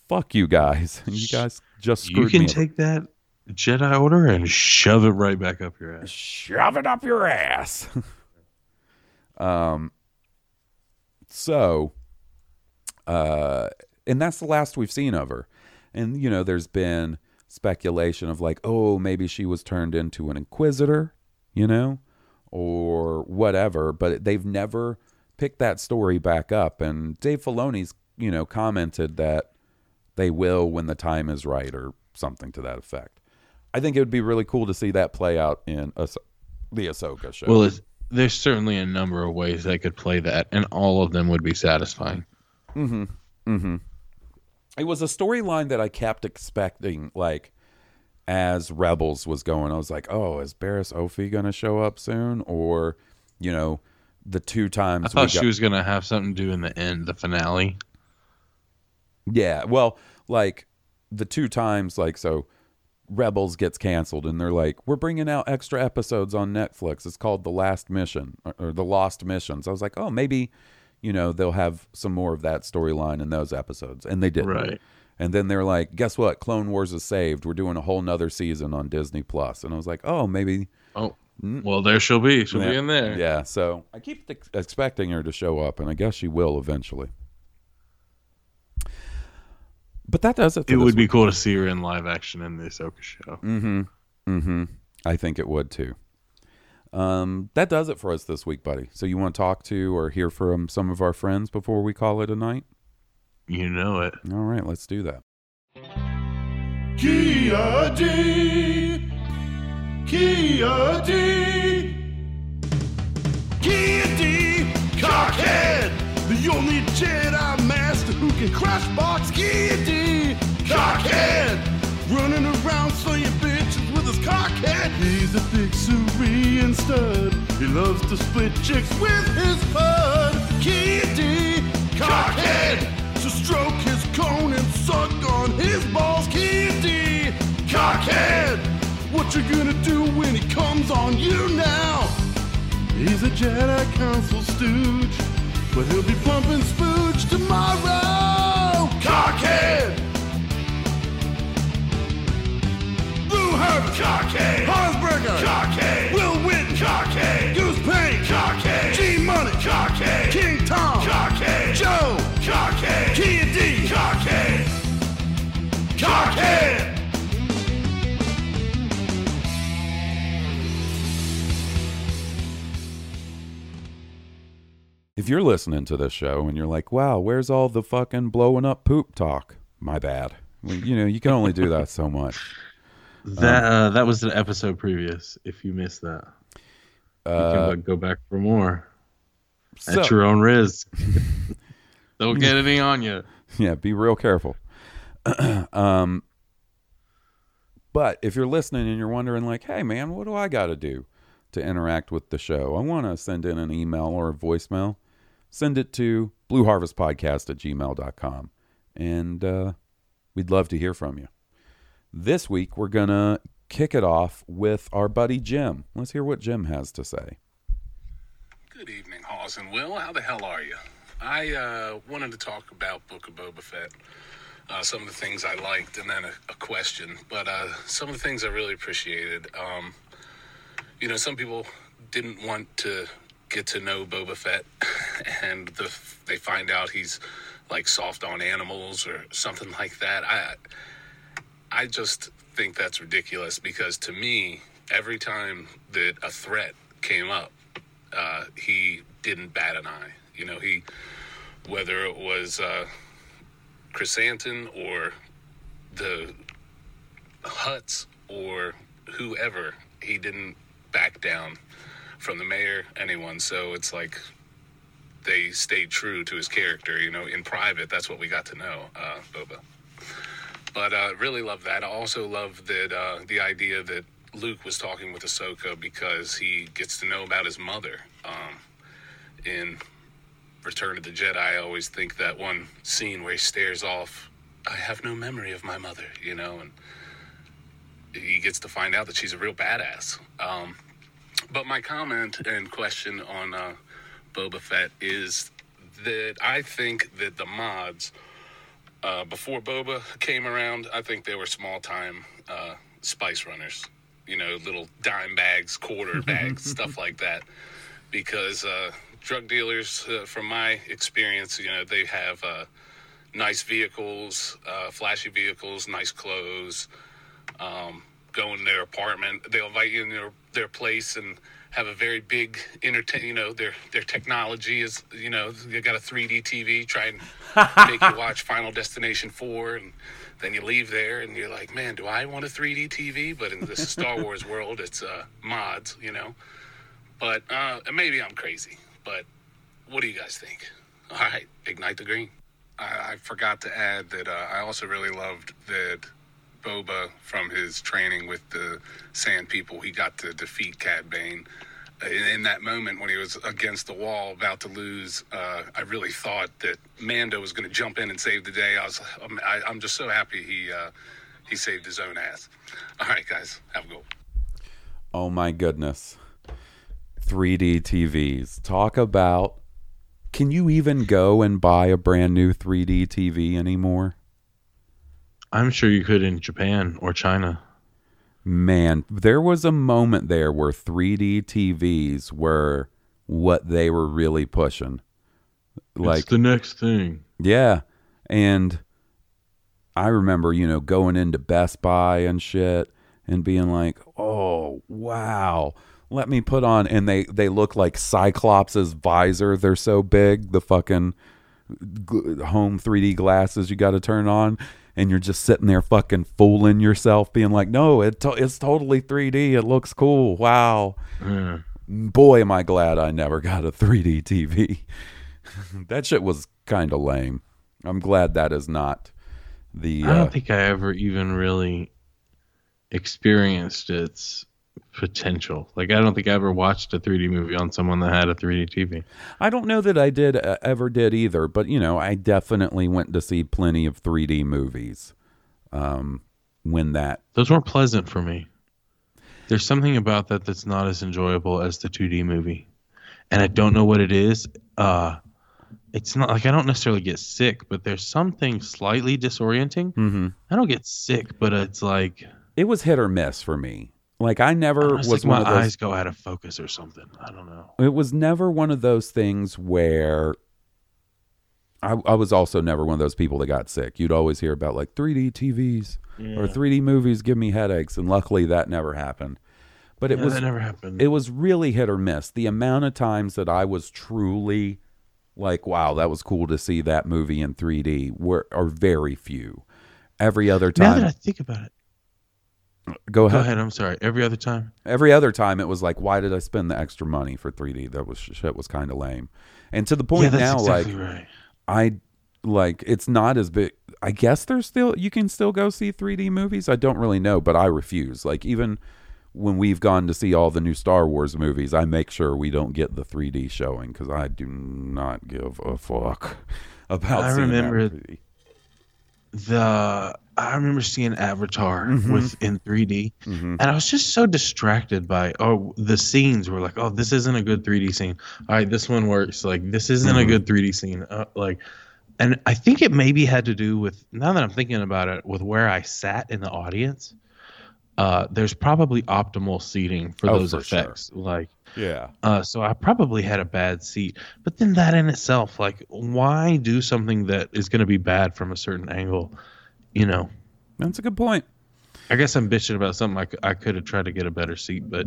fuck you guys, you guys just screwed me. You can me." take that Jedi Order and shove it right back up your ass. shove it up your ass. um so uh and that's the last we've seen of her. And you know, there's been speculation of like, oh, maybe she was turned into an inquisitor, you know, or whatever, but they've never picked that story back up and Dave Filoni's, you know, commented that they will when the time is right or something to that effect. I think it would be really cool to see that play out in the Ahsoka show. Well, there's certainly a number of ways they could play that, and all of them would be satisfying. Mm-hmm. Mm-hmm. It was a storyline that I kept expecting, like as Rebels was going. I was like, oh, is Barriss Ophi going to show up soon? Or, you know, the two times I thought she got- was going to have something to do in the end, the finale. Yeah, well, like the two times, like so, Rebels gets canceled, and they're like, "We're bringing out extra episodes on Netflix. It's called The Last Mission or, or The Lost Missions." I was like, "Oh, maybe, you know, they'll have some more of that storyline in those episodes," and they did. Right. And then they're like, "Guess what? Clone Wars is saved. We're doing a whole nother season on Disney Plus." And I was like, "Oh, maybe." Oh, well, there she'll be. She'll be in there. Yeah. So I keep ex- expecting her to show up, and I guess she will eventually. But that does it. It would be week. cool to see her in live action in the Ahsoka show. Mm-hmm. Mm-hmm. I think it would too. Um, that does it for us this week, buddy. So you want to talk to or hear from some of our friends before we call it a night? You know it. All right, let's do that. Ki-Adi. Kia D. Kia D. Cockhead. The only Jedi Master who can crash box Ki-Adi. Cockhead. Running around slaying bitches with his cockhead. He's a big Cerean stud. He loves to split chicks with his pud. Kia D. Cockhead. So stroke his cone and suck on his balls. D. Cockhead. What you gonna do when he comes on you now? He's a Jedi Council stooge, but he'll be pumping spooge tomorrow. Cockhead! Blue Herbert! Cockhead! Hansberger! Cockhead! Will Witten! Cockhead! Goose Payne! Cockhead! G Money! Cockhead! King Tom! Cockhead! Joe! Cockhead! Ki-Adi! Cockhead! Cockhead! If you're listening to this show and you're like, wow, where's all the fucking blowing up poop talk? My bad. You know, you can only do that so much. That uh, that was an episode previous. If you missed that, you can Uh, uh, go back for more so- at your own risk. Don't get any on you. yeah, be real careful. um, but if you're listening and you're wondering, like, hey, man, what do I got to do to interact with the show? I want to send in an email or a voicemail. Send it to blueharvestpodcast at gmail.com. And uh, we'd love to hear from you. This week, we're going to kick it off with our buddy Jim. Let's hear what Jim has to say. Good evening, Hawes and Will. How the hell are you? I uh, wanted to talk about Book of Boba Fett. Uh, some of the things I liked, and then a, a question. But uh, some of the things I really appreciated. Um, you know, some people didn't want to get to know Boba Fett, and the, they find out he's like soft on animals or something like that. I I just think that's ridiculous because to me, every time that a threat came up, uh, he didn't bat an eye. You know, he whether it was uh, Krrsantan or the Hutts or whoever, he didn't back down from the mayor, anyone. So it's like they stayed true to his character. You know, in private, that's what we got to know, uh, Boba. But uh, really love that. I also love that uh, the idea that Luke was talking with Ahsoka because he gets to know about his mother. Um, in Return of the Jedi, I always think that one scene where he stares off. I have no memory of my mother, you know, and he gets to find out that she's a real badass. Um, but my comment and question on uh, Boba Fett is that I think that the mods uh, before Boba came around, I think they were small time uh, spice runners. You know, little dime bags, quarter bags, stuff like that. Because uh, drug dealers, uh, from my experience, you know, they have uh, nice vehicles, uh, flashy vehicles, nice clothes. Um, go in their apartment. They'll invite you in their their place and have a very big entertain. You know, their their technology is you know they got a 3D TV. Try and make you watch Final Destination 4, and then you leave there and you're like, man, do I want a 3D TV? But in this Star Wars world, it's uh, mods. You know, but uh, maybe I'm crazy. But what do you guys think? All right, ignite the green. I, I forgot to add that uh, I also really loved that Boba from his training with the Sand People, he got to defeat Cad Bane. In, in that moment when he was against the wall, about to lose, uh, I really thought that Mando was going to jump in and save the day. I was, I'm, I, I'm just so happy he uh, he saved his own ass. All right, guys, have a go. Oh my goodness. 3D TVs. Talk about. Can you even go and buy a brand new 3D TV anymore? I'm sure you could in Japan or China. Man, there was a moment there where 3D TVs were what they were really pushing. Like it's the next thing. Yeah. And I remember, you know, going into Best Buy and shit and being like, "Oh, wow." Let me put on and they they look like Cyclops's visor. They're so big, the fucking home 3D glasses you got to turn on and you're just sitting there fucking fooling yourself being like, "No, it to- it's totally 3D. It looks cool. Wow." Boy, am I glad I never got a 3D TV. that shit was kind of lame. I'm glad that is not the I uh, don't think I ever even really experienced its potential. Like I don't think I ever watched a 3D movie on someone that had a 3D TV. I don't know that I did uh, ever did either, but you know, I definitely went to see plenty of 3D movies. Um, when that Those weren't pleasant for me. There's something about that that's not as enjoyable as the 2D movie. And I don't know what it is. Uh it's not like I don't necessarily get sick, but there's something slightly disorienting. mm-hmm. I don't get sick, but it's like it was hit or miss for me. Like I never don't know, it's was like one my of those. eyes go out of focus or something. I don't know. It was never one of those things where. I, I was also never one of those people that got sick. You'd always hear about like 3D TVs or 3D movies give me headaches, and luckily that never happened. But it Yeah, was never happened. it was really hit or miss. The amount of times that I was truly like, wow, that was cool to see that movie in 3D were are very few. Every other time, now that I think about it, go, ahead. go ahead. I'm sorry. Every other time. Every other time, it was like, why did I spend the extra money for 3D? That was shit was kind of lame. And to the point yeah, now, exactly like right. I like it's not as big. I guess there's still you can still go see 3D movies. I don't really know, but I refuse. Like even when we've gone to see all the new Star Wars movies, I make sure we don't get the 3D showing because I do not give a fuck about. I remember- 3D. the I remember seeing Avatar Mhm. with in 3D, Mhm. and I was just so distracted by oh the scenes were like oh this isn't a good 3D scene. All right, this one works. Like this isn't a Mhm. good 3D scene. Uh, like, and I think it maybe had to do with now that I'm thinking about it with where I sat in the audience. Uh, there's probably optimal seating for Oh, those for sure. effects. Like, Yeah. uh, so I probably had a bad seat. But then that in itself, like, why do something that is going to be bad from a certain angle? You know, That's a good point. I guess I'm bitching about something I, c- I could have tried to get a better seat, but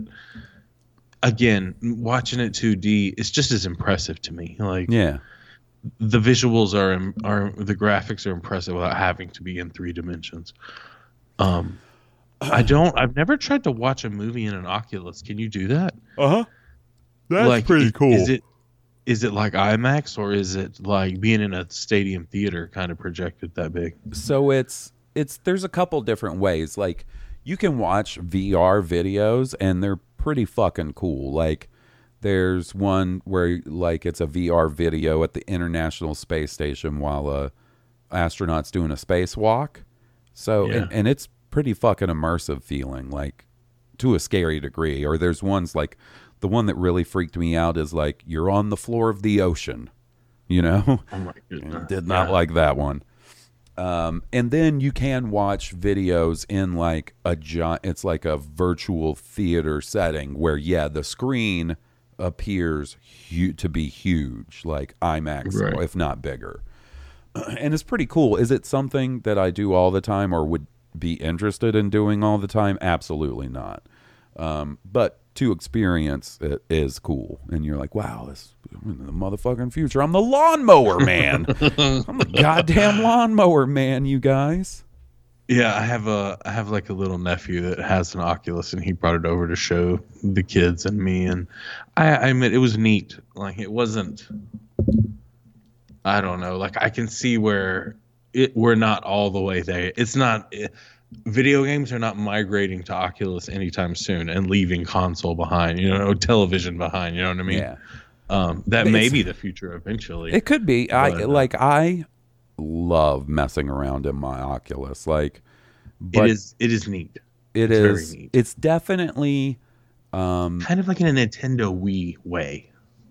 again, watching it 2D, it's just as impressive to me. Like, Yeah. the visuals are im- are the graphics are impressive without having to be in three dimensions. Um, I don't. I've never tried to watch a movie in an Oculus. Can you do that? Uh huh. That's like, pretty is, cool. Is it is it like IMAX or is it like being in a stadium theater kind of projected that big? so it's it's there's a couple different ways like you can watch vr videos and they're pretty fucking cool like there's one where like it's a vr video at the international space station while a astronaut's doing a spacewalk so Yeah. and, and it's pretty fucking immersive feeling like to a scary degree or there's ones like the one that really freaked me out is like you're on the floor of the ocean you know Oh did not Yeah. like that one. Um, and then you can watch videos in like a giant, it's like a virtual theater setting where, yeah, the screen appears hu- to be huge, like IMAX, Right. if not bigger. And it's pretty cool. Is it something that I do all the time or would be interested in doing all the time? Absolutely not. Um, but to experience it is cool. And you're like, wow, this I'm in the motherfucking future. I'm the lawnmower man. I'm the goddamn lawnmower man, you guys. Yeah, I have a I have like a little nephew that has an Oculus, and he brought it over to show the kids and me, and I I admit it was neat. Like it wasn't. I don't know. Like I can see where it we're not all the way there. It's not. eh, video games are not migrating to Oculus anytime soon and leaving console behind. You know, television behind. You know what I mean? yeah. Um, that But may be the future eventually. It could be. I uh, like I love messing around in my Oculus. Like but it is. It is neat. it it's very is neat. it's definitely um Kind of like in a Nintendo Wii way.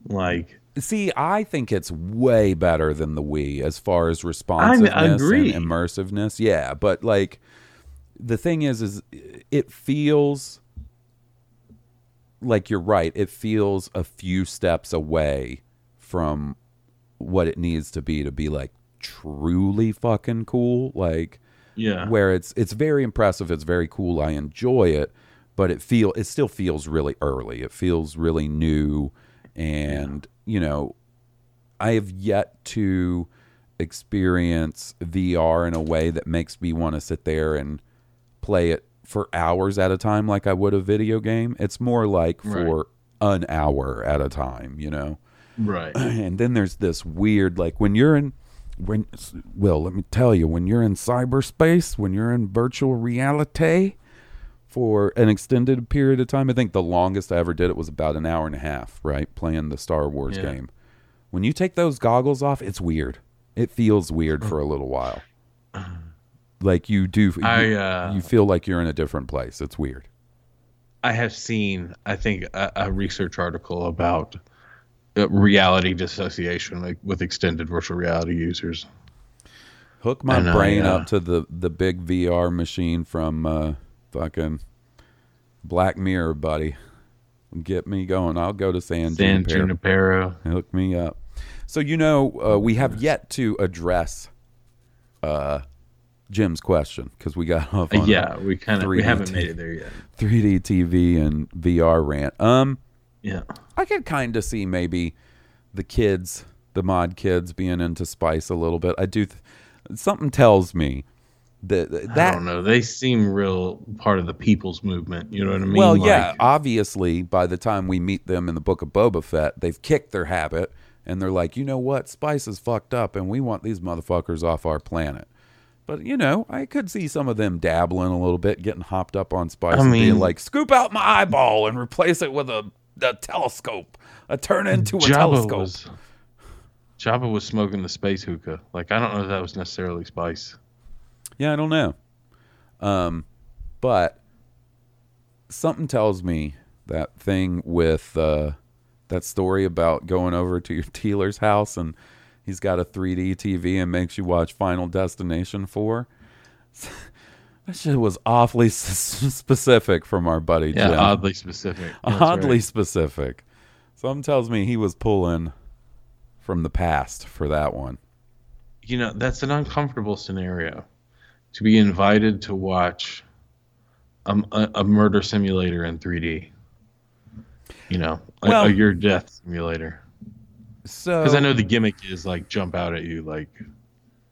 Like See, I think it's way better than the Wii as far as responsiveness agree. and immersiveness. Yeah, but like the thing is is it feels like you're right. It feels a few steps away from what it needs to be to be like truly fucking cool. Like Yeah. where it's it's very impressive it's very cool i enjoy it but it feel it still feels really early it feels really new and you know i have yet to experience vr in a way that makes me want to sit there and play it for hours at a time like i would a video game. It's more like for an hour at a time you know? Right. and then there's this weird like when you're in when well let me tell you when you're in cyberspace when you're in virtual reality for an extended period of time i think the longest i ever did it was about an hour and a half right playing the star wars Yeah. game. When you take those goggles off it's weird. It feels weird for a little while like you do you, I, uh, you feel like you're in a different place it's weird I have seen, I think, a, a research article about uh, reality dissociation like, with extended virtual reality users. Hook my brain uh, up to the the big VR machine from uh, fucking Black Mirror, buddy. Get me going. I'll go to San, San Junipero. Junipero. Hook me up. So you know, uh, we have yet to address uh, Jim's question because we got off on yeah, we kind of we haven't made it there yet. 3D TV and VR rant. Um, Yeah. I could kind of see maybe the kids, the mod kids, being into Spice a little bit. I do. Th- something tells me that I don't know. They seem real part of the people's movement. You know what I mean? well, yeah. Obviously, by the time we meet them in the Book of Boba Fett, they've kicked their habit and they're like, you know what, Spice is fucked up, and we want these motherfuckers off our planet. But you know, I could see some of them dabbling a little bit, getting hopped up on Spice, I and being like, "Scoop out my eyeball and replace it with a, a telescope. a turn into a Jabba telescope." was Jabba was smoking the space hookah. Like I don't know if that was necessarily spice. Yeah, I don't know. Um, but something tells me that thing with uh, that story about going over to your dealer's house and he's got a 3D TV and makes you watch Final Destination 4. that shit was awfully s- specific from our buddy Yeah, Jim. oddly specific. That's oddly right. specific. Something tells me he was pulling from the past for that one. You know, that's an uncomfortable scenario. To be invited to watch a, a murder simulator in 3D. You know, a- a, your death simulator. So Because I know the gimmick is like jump out at you like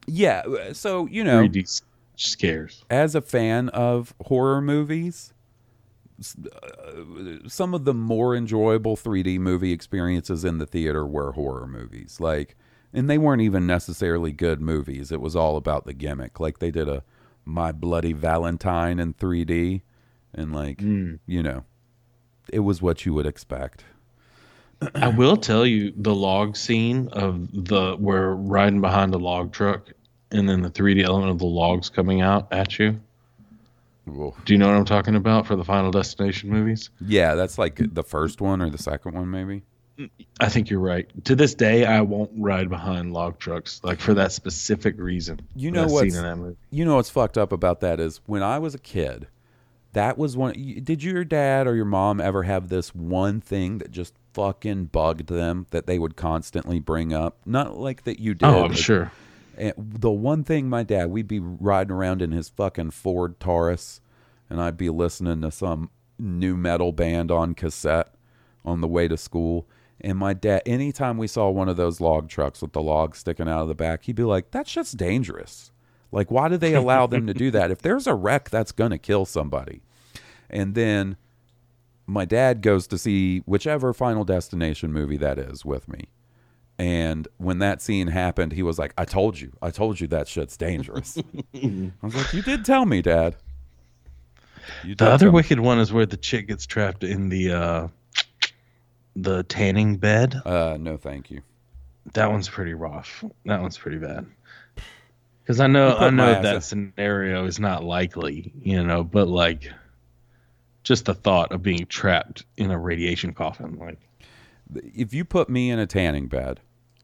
yeah, so you know, 3D s- scares. as a fan of horror movies, uh, some of the more enjoyable 3D movie experiences in the theater were horror movies. Like, and they weren't even necessarily good movies. It was all about the gimmick. Like they did a My Bloody Valentine in 3D, and like Hmm. you know, it was what you would expect. I will tell you the log scene of the where riding behind a log truck and then the 3D element of the logs coming out at you. Do you know what I'm talking about for the Final Destination movies? Yeah, that's like the first one or the second one, maybe. I think you're right. To this day, I won't ride behind log trucks like for that specific reason. You know what's seen in that movie. you know what's fucked up about that is when I was a kid, that was one. Did your dad or your mom ever have this one thing that just fucking bugged them that they would constantly bring up? Not like that you did. Oh, I'm but- sure. and the one thing my dad, we'd be riding around in his fucking Ford Taurus, and I'd be listening to some new metal band on cassette on the way to school. And my dad, anytime we saw one of those log trucks with the logs sticking out of the back, he'd be like, "That's just dangerous. Like, why do they allow them to do that? If there's a wreck, that's gonna kill somebody." And then my dad goes to see whichever Final Destination movie that is with me. And when that scene happened, he was like, I told you. I told you that shit's dangerous. I was like, You did tell me, Dad. You The other tell me." wicked one is where the chick gets trapped in the uh the tanning bed. Uh, no, thank you. That one's pretty rough. That one's pretty bad. Because I know I know that ass scenario is not likely, you know, but like just the thought of being trapped in a radiation coffin, like If you put me in a tanning bed,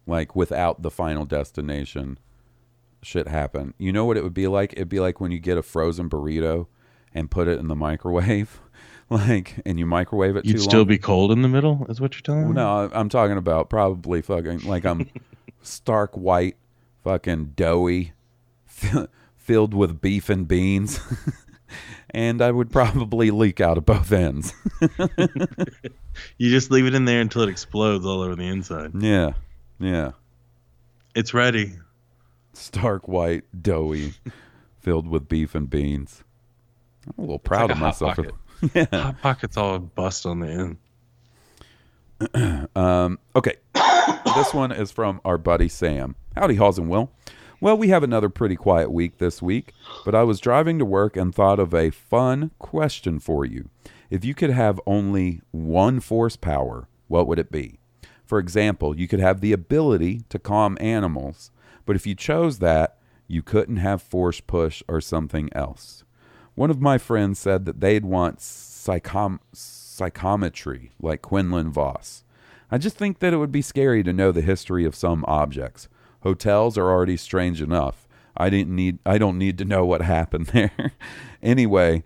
like without the Final Destination shit happen, you know what it would be like? It'd be like when you get a frozen burrito and put it in the microwave, like, and you microwave it you'd still long. be cold in the middle. Is what you're telling me? No, I'm talking about probably fucking like I'm stark white, fucking doughy, filled with beef and beans. And I would probably leak out of both ends. You just leave it in there until it explodes all over the inside. yeah. Yeah. It's ready. Stark white, doughy, filled with beef and beans. I'm a little proud like of a myself. Pocket. yeah. Hot pocket's all bust on the end. Um, okay. this one is from our buddy Sam. Howdy, Halls and Will. Well, we have another pretty quiet week this week, but I was driving to work and thought of a fun question for you. If you could have only one force power, what would it be? For example, you could have the ability to calm animals, but if you chose that, you couldn't have force push or something else. One of my friends said that they'd want psychom- psychometry like Quinlan Vos. I just think that it would be scary to know the history of some objects. Hotels are already strange enough. I didn't need I don't need to know what happened there. anyway,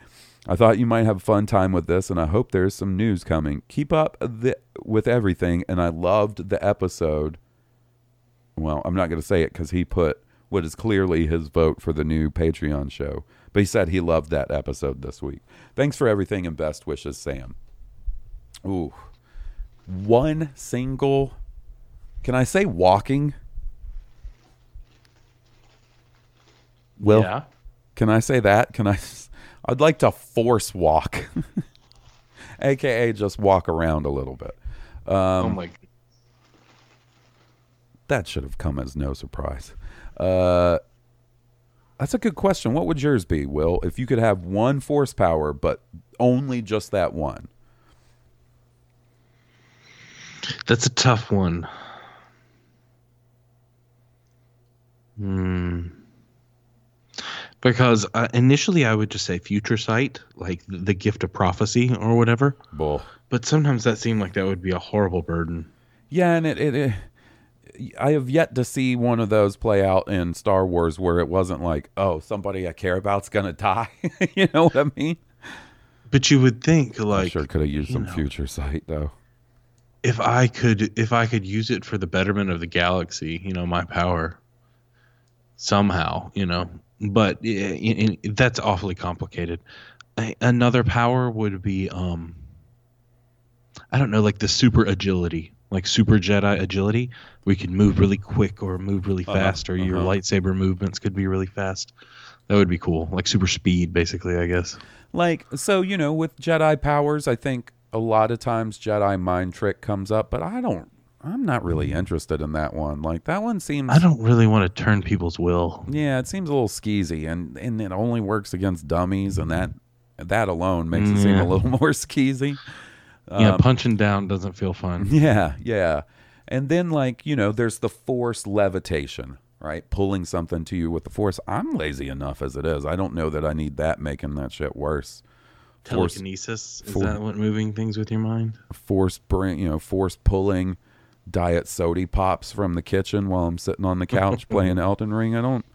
I thought you might have a fun time with this and I hope there's some news coming. Keep up the, with everything and I loved the episode. Well, I'm not going to say it cuz he put what is clearly his vote for the new Patreon show. But he said he loved that episode this week. Thanks for everything and best wishes, Sam. Ooh. One single Can I say walking? Will, yeah. can I say that? Can I I'd like to force walk. AKA just walk around a little bit. oh my. That should have come as no surprise. Uh, that's a good question. What would yours be, Will, if you could have one force power, but only just that one? That's a tough one. Because uh, initially I would just say future sight, like the, gift of prophecy or whatever. Bull. But sometimes that seemed like that would be a horrible burden. Yeah, and it, it, it I have yet to see one of those play out in Star Wars where it wasn't like, oh, somebody I care about's gonna die. you know what I mean? But you would think I like sure could have used some know. future sight though. if I could if I could use it for the betterment of the galaxy, you know, my power somehow, you know. But i i i- that's awfully complicated. A- Another power would be um I don't know, like the super agility, like super Jedi agility. We could move really quick or move really Uh-huh, fast, or your uh-huh. lightsaber movements could be really fast. That would be cool, like super speed, basically. I guess. Like, so, you know, with Jedi powers, I think a lot of times Jedi mind trick comes up, but I don't, I'm not really interested in that one. Like, that one seems, I don't really want to turn people's will. yeah, it seems a little skeezy and, and it only works against dummies, and that, that alone makes it seem Yeah. a little more skeezy. yeah, um, punching down doesn't feel fun. Yeah, yeah. And then like, you know, there's the force levitation, right? Pulling something to you with the force. I'm lazy enough as it is. I don't know that I need that making that shit worse. Force Telekinesis is for- that what moving things with your mind? force bring, you know, force pulling diet sody pops from the kitchen while I'm sitting on the couch playing Elden Ring. I don't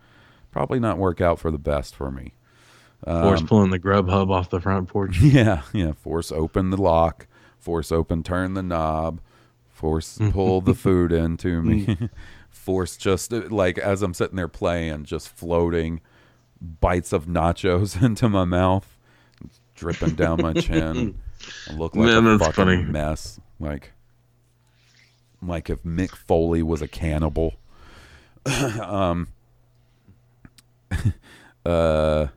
probably not work out for the best for me. Force pulling the grub hub off the front porch. Yeah, yeah. Force open the lock. Force open turn the knob. Force pull the food into me. force just uh, like as I'm sitting there playing, just floating bites of nachos into my mouth, dripping down my chin. I look like Man, a fucking funny. mess. Like, like if Mick Foley was a cannibal. um. uh.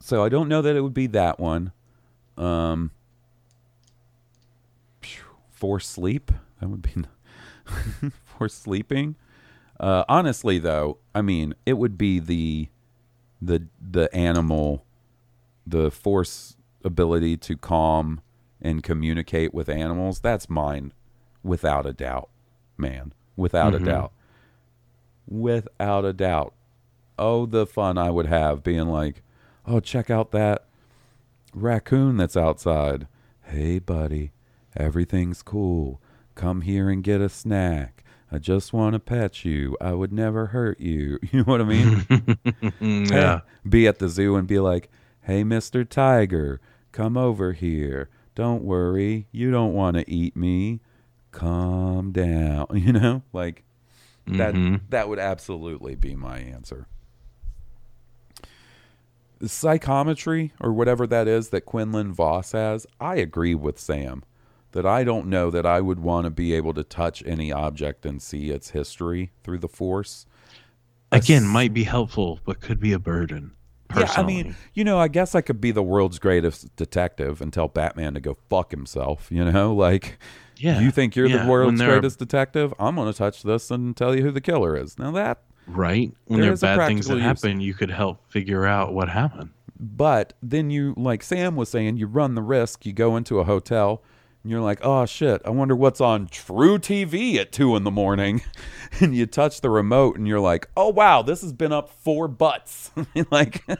So I don't know that it would be that one. Um, for sleep, that would be for sleeping. Uh, honestly, though, I mean, it would be the the the animal, the force ability to calm and communicate with animals. That's mine, without a doubt, man. Without a mm-hmm. doubt. Without a doubt. Oh, the fun I would have being like, oh, check out that raccoon that's outside. Hey, buddy, everything's cool. Come here and get a snack. I just want to pet you. I would never hurt you. You know what I mean? yeah. Be at the zoo and be like, hey, Mr. Tiger, come over here. Don't worry. You don't want to eat me. Calm down. You know, like that. Mhm. That would absolutely be my answer. psychometry or whatever that is that Quinlan Vos has, I agree with Sam that I don't know that I would want to be able to touch any object and see its history through the force. Again, might be helpful, but could be a burden. Yeah, I mean, you know, I guess I could be the world's greatest detective and tell Batman to go fuck himself, you know? Like, Yeah, you think you're yeah, the world's greatest detective? I'm going to touch this and tell you who the killer is. Now, that, right? When there there are bad things that use. happen, you could help figure out what happened. but then you, like Sam was saying, you run the risk. You go into a hotel and you're like, oh shit, I wonder what's on truTV at two in the morning. and you touch the remote and you're like, oh wow, this has been up four butts. like,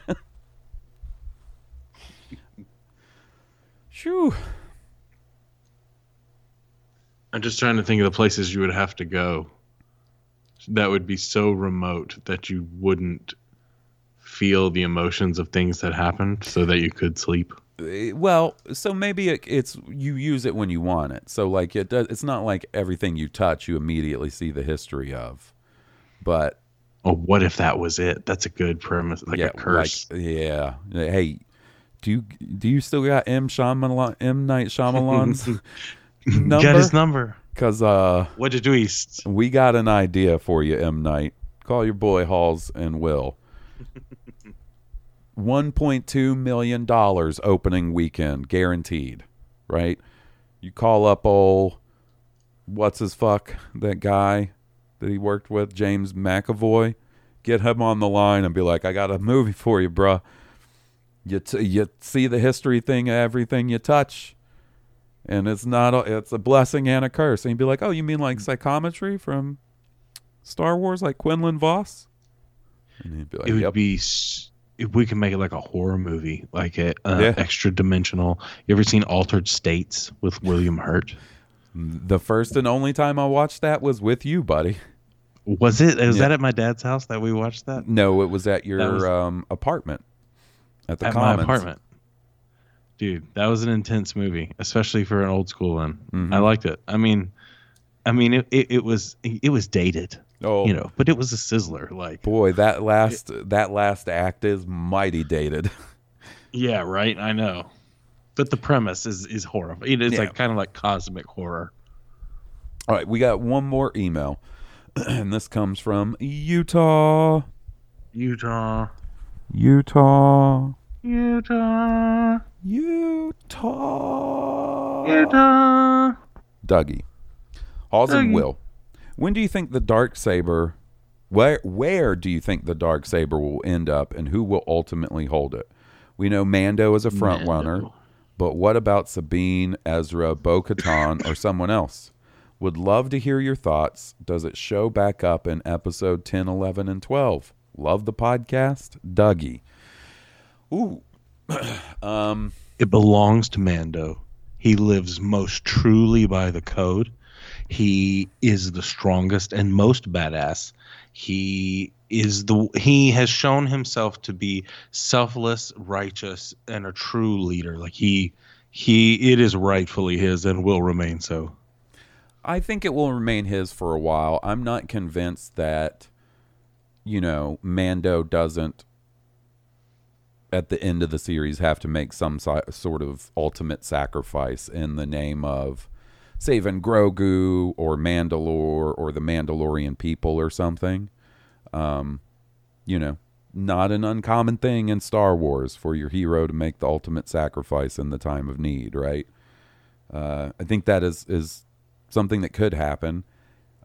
shoo. I'm just trying to think of the places you would have to go that would be so remote that you wouldn't feel the emotions of things that happened so that you could sleep. Eh, Well, so maybe it, it's you use it when you want it. So like it does. It's not like everything you touch you immediately see the history of, but Oh, what if that was it? That's a good premise, like yeah, a curse. Like, yeah. Hey, do you do you still got M Shyamalan, M Night Shyamalan's number? Get his number. Because uh, What did we? we got an idea for you, M Night. Call your boy Halls and Will. One point two million dollars opening weekend, guaranteed. Right? You call up old what's his fuck that guy that he worked with, James McAvoy. Get him on the line and be like, "I got a movie for you, bruh. You t- you see the history thing, everything you touch." and it's not a, it's a blessing and a curse. And you'd be like, oh, you mean like psychometry from Star Wars, like Quinlan Vos? And he'd be like, It would yep. be. If we can make it like a horror movie, like a uh, Yeah. extra dimensional. You ever seen Altered States with William Hurt? the first and only time I watched that was with you, buddy. Was it? Was Yeah. that at my dad's house that we watched that? No, it was at your was- um, apartment at the at Commons. my apartment. Dude, that was an intense movie, especially for an old school one. Mm-hmm. I liked it. I mean, I mean, it, it, it was it was dated, Oh, you know, but it was a sizzler. Like, boy, that last that last act is mighty dated. yeah, right. I know, but the premise is is horrible. It is Yeah. like kind of like cosmic horror. All right, we got one more email, and this comes from Utah. Utah, Utah. Utah, Utah. Utah. Dougie. Halls and Will. When do you think the dark saber where where do you think the dark saber will end up and who will ultimately hold it? We know Mando is a front runner, but what about Sabine, Ezra, Bo Katan, or someone else? Would love to hear your thoughts. Does it show back up in episode 10, 11, and 12? Love the podcast. Dougie. Ooh. um, It belongs to Mando. He lives most truly by the code. He is the strongest and most badass. He is the he has shown himself to be selfless, righteous, and a true leader. Like he he it is rightfully his and will remain so. I think it will remain his for a while. I'm not convinced that, you know, Mando doesn't, at the end of the series, have to make some si- sort of ultimate sacrifice in the name of saving Grogu or Mandalore or the Mandalorian people or something. Um, you know, not an uncommon thing in Star Wars for your hero to make the ultimate sacrifice in the time of need, right? Uh, I think that is is something that could happen.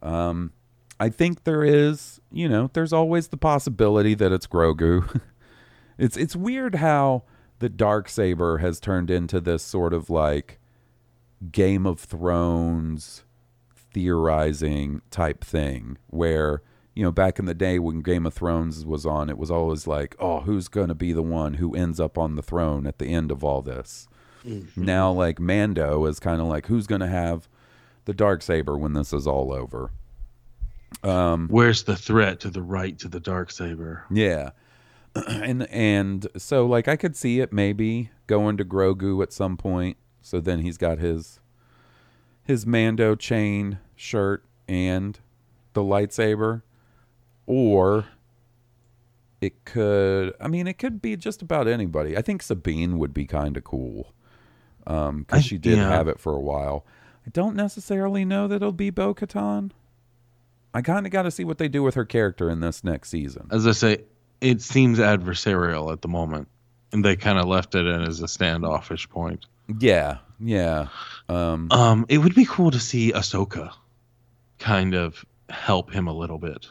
Um, I think there is, you know, there's always the possibility that it's Grogu. it's it's weird how the dark saber has turned into this sort of like Game of Thrones theorizing type thing where you know back in the day when Game of Thrones was on it was always like oh who's going to be the one who ends up on the throne at the end of all this now like Mando is kind of like who's going to have the dark saber when this is all over um Where's the threat to the right to the dark saber? Yeah. and and so like I could see it maybe going to Grogu at some point. So then he's got his his Mando chain shirt and the lightsaber or it could. I mean, it could be just about anybody. I think Sabine would be kind of cool um, because I- she did yeah. have it for a while. I don't necessarily know that it'll be Bo Katan. I kind of got to see what they do with her character in this next season. As I say, it seems adversarial at the moment, and they kind of left it in as a standoffish point. Yeah, yeah. Um, Um, it would be cool to see Ahsoka kind of help him a little bit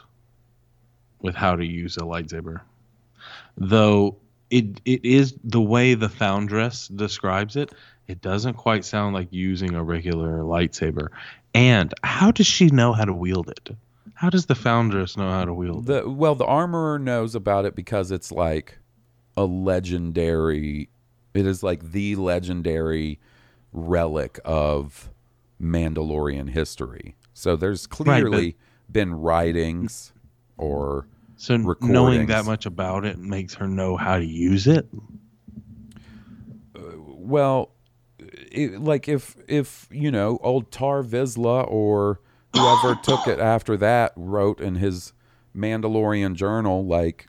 with how to use a lightsaber. Though it it is the way the Foundress describes it, it doesn't quite sound like using a regular lightsaber. And how does she know how to wield it? How does the Foundress know how to wield it? the well, the armorer knows about it because it's like a legendary. It is like the legendary relic of Mandalorian history. So there's clearly been writings or So knowing that much about it makes her know how to use it. Uh, well, it, like if if you know old Tar Vizsla or whoever took it after that wrote in his Mandalorian journal like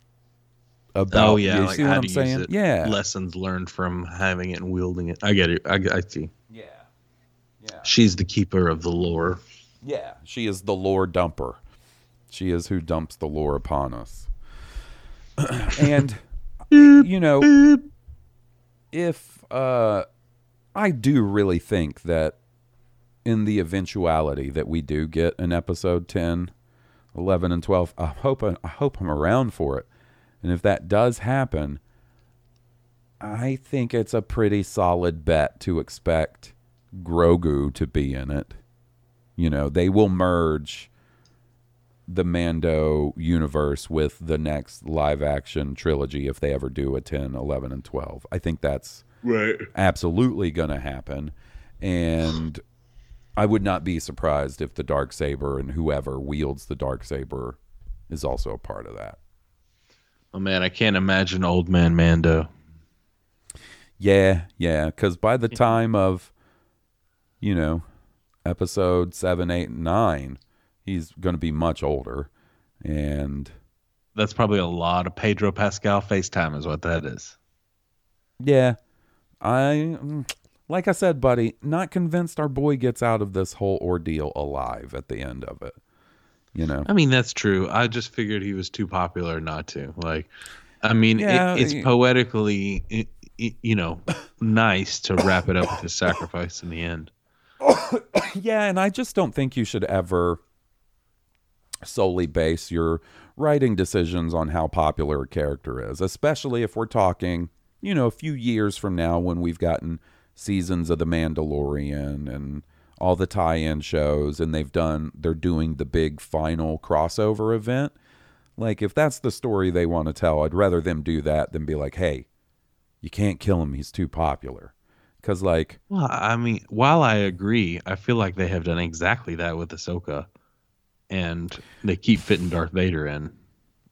about oh yeah, you like see how what I'm to saying? use it. Yeah, lessons learned from having it and wielding it. I get it. I, I see. yeah, yeah. She's the keeper of the lore. Yeah, she is the lore dumper. She is who dumps the lore upon us. and you know, if uh I do really think that in the eventuality that we do get an episode 10, 11 and 12, I hope I, I hope I'm around for it. And if that does happen, I think it's a pretty solid bet to expect Grogu to be in it. You know, they will merge the Mando universe with the next live action trilogy if they ever do a 10, 11, and 12. I think that's Right. absolutely going to happen. And I would not be surprised if the dark saber and whoever wields the dark saber is also a part of that. Oh man, I can't imagine old man Mando. Yeah, yeah. Because by the time of, you know, episode seven, eight, and nine, he's going to be much older. And That's probably a lot of Pedro Pascal FaceTime, is what that is. yeah, I, like I said, buddy, not convinced our boy gets out of this whole ordeal alive at the end of it. You know? I mean, that's true. I just figured he was too popular not to. Like, I mean, Yeah, it, it's poetically, i i you know, nice to wrap it up with his sacrifice in the end. Yeah, and I just don't think you should ever solely base your writing decisions on how popular a character is, especially if we're talking, you know, a few years from now when we've gotten seasons of The Mandalorian and all the tie-in shows and they've done they're doing the big final crossover event. Like if that's the story they want to tell, I'd rather them do that than be like, "Hey, you can't kill him, he's too popular." Cuz like Well, I mean, while I agree, I feel like they have done exactly that with Ahsoka, and they keep fitting Darth Vader in.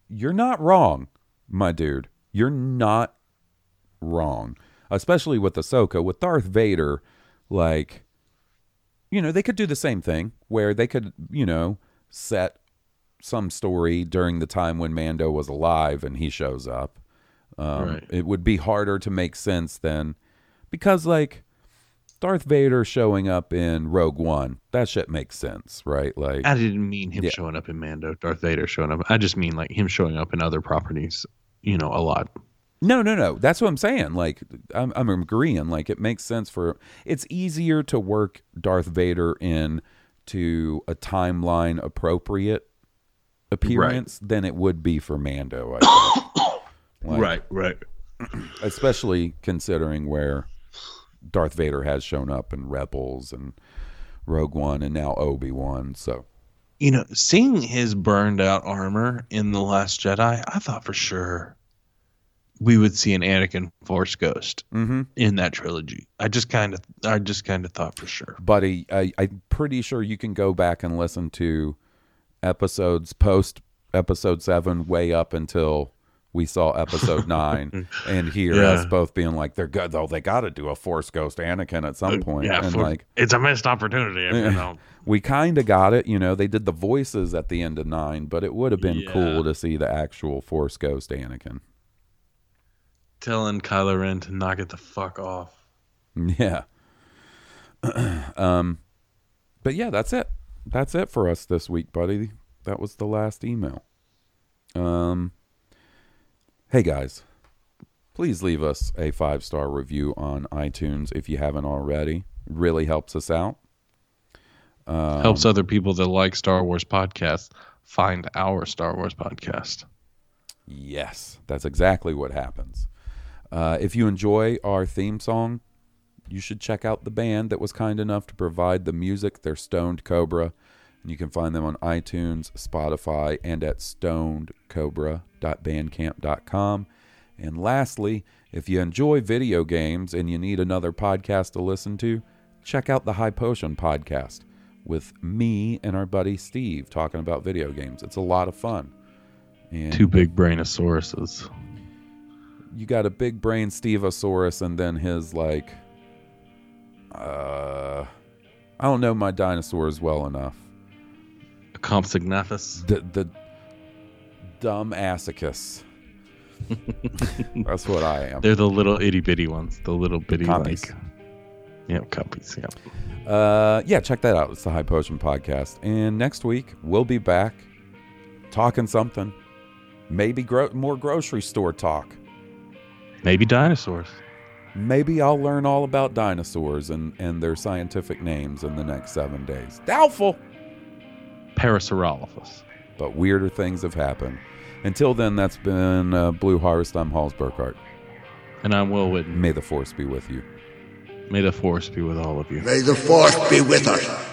you're not wrong, my dude. You're not wrong. Especially with Ahsoka, with Darth Vader, like, you know, they could do the same thing where they could, you know, set some story during the time when Mando was alive and he shows up. Um, Right. It would be harder to make sense then because, like, Darth Vader showing up in Rogue One, that shit makes sense, right? Like, I didn't mean him Yeah. showing up in Mando, Darth Vader showing up. I just mean like him showing up in other properties, you know, a lot. No, no, no. That's what I'm saying. Like, I'm, I'm agreeing. Like, it makes sense for. It's easier to work Darth Vader in to a timeline appropriate appearance than it would be for Mando. I think. Like, right. Especially considering where Darth Vader has shown up in Rebels and Rogue One and now Obi Wan. So You know, seeing his burned out armor in The Last Jedi, I thought for sure we would see an Anakin Force Ghost Mhm. in that trilogy. I just kind of, I just kind of thought for sure. buddy, I, I'm pretty sure you can go back and listen to episodes post episode seven way up until we saw episode nine, and hear Yeah. us both being like, "They're good though. They got to do a Force Ghost Anakin at some point." yeah, and for- like, it's a missed opportunity. You know. we kind of got it. You know, they did the voices at the end of nine, but it would have been Yeah. cool to see the actual Force Ghost Anakin. Telling Kylo Ren to knock it the fuck off. Yeah. um, but yeah, that's it. That's it for us this week, buddy. That was the last email. Um, hey guys, please leave us a five star review on iTunes if you haven't already. Really helps us out. Um, Helps other people that like Star Wars podcasts find our Star Wars podcast. Yes, that's exactly what happens. Uh, if you enjoy our theme song, you should check out the band that was kind enough to provide the music. They're Stoned Cobra, and you can find them on iTunes, Spotify, and at stonedcobra.bandcamp.com. And lastly, if you enjoy video games and you need another podcast to listen to, check out the High Potion podcast with me and our buddy Steve talking about video games. It's a lot of fun. And Two big brainosauruses. You got a big brain Stevosaurus and then his like uh I don't know my dinosaurs well enough. A Compsognathus. The the dumb Assicus. That's what I am. They're the little itty bitty ones. The little bitty Compies. like. Yeah, copies. Yeah. Uh yeah, check that out. It's the High Potion Podcast. And next week we'll be back talking something. Maybe gro- more grocery store talk. Maybe dinosaurs. Maybe I'll learn all about dinosaurs and, and their scientific names in the next seven days. Doubtful. Parasaurolophus. but weirder things have happened. Until then, that's been uh, Blue Harvest. I'm Halls Burkhart. And I'm Will Whitten. May the force be with you. May the force be with all of you. May the force be with us.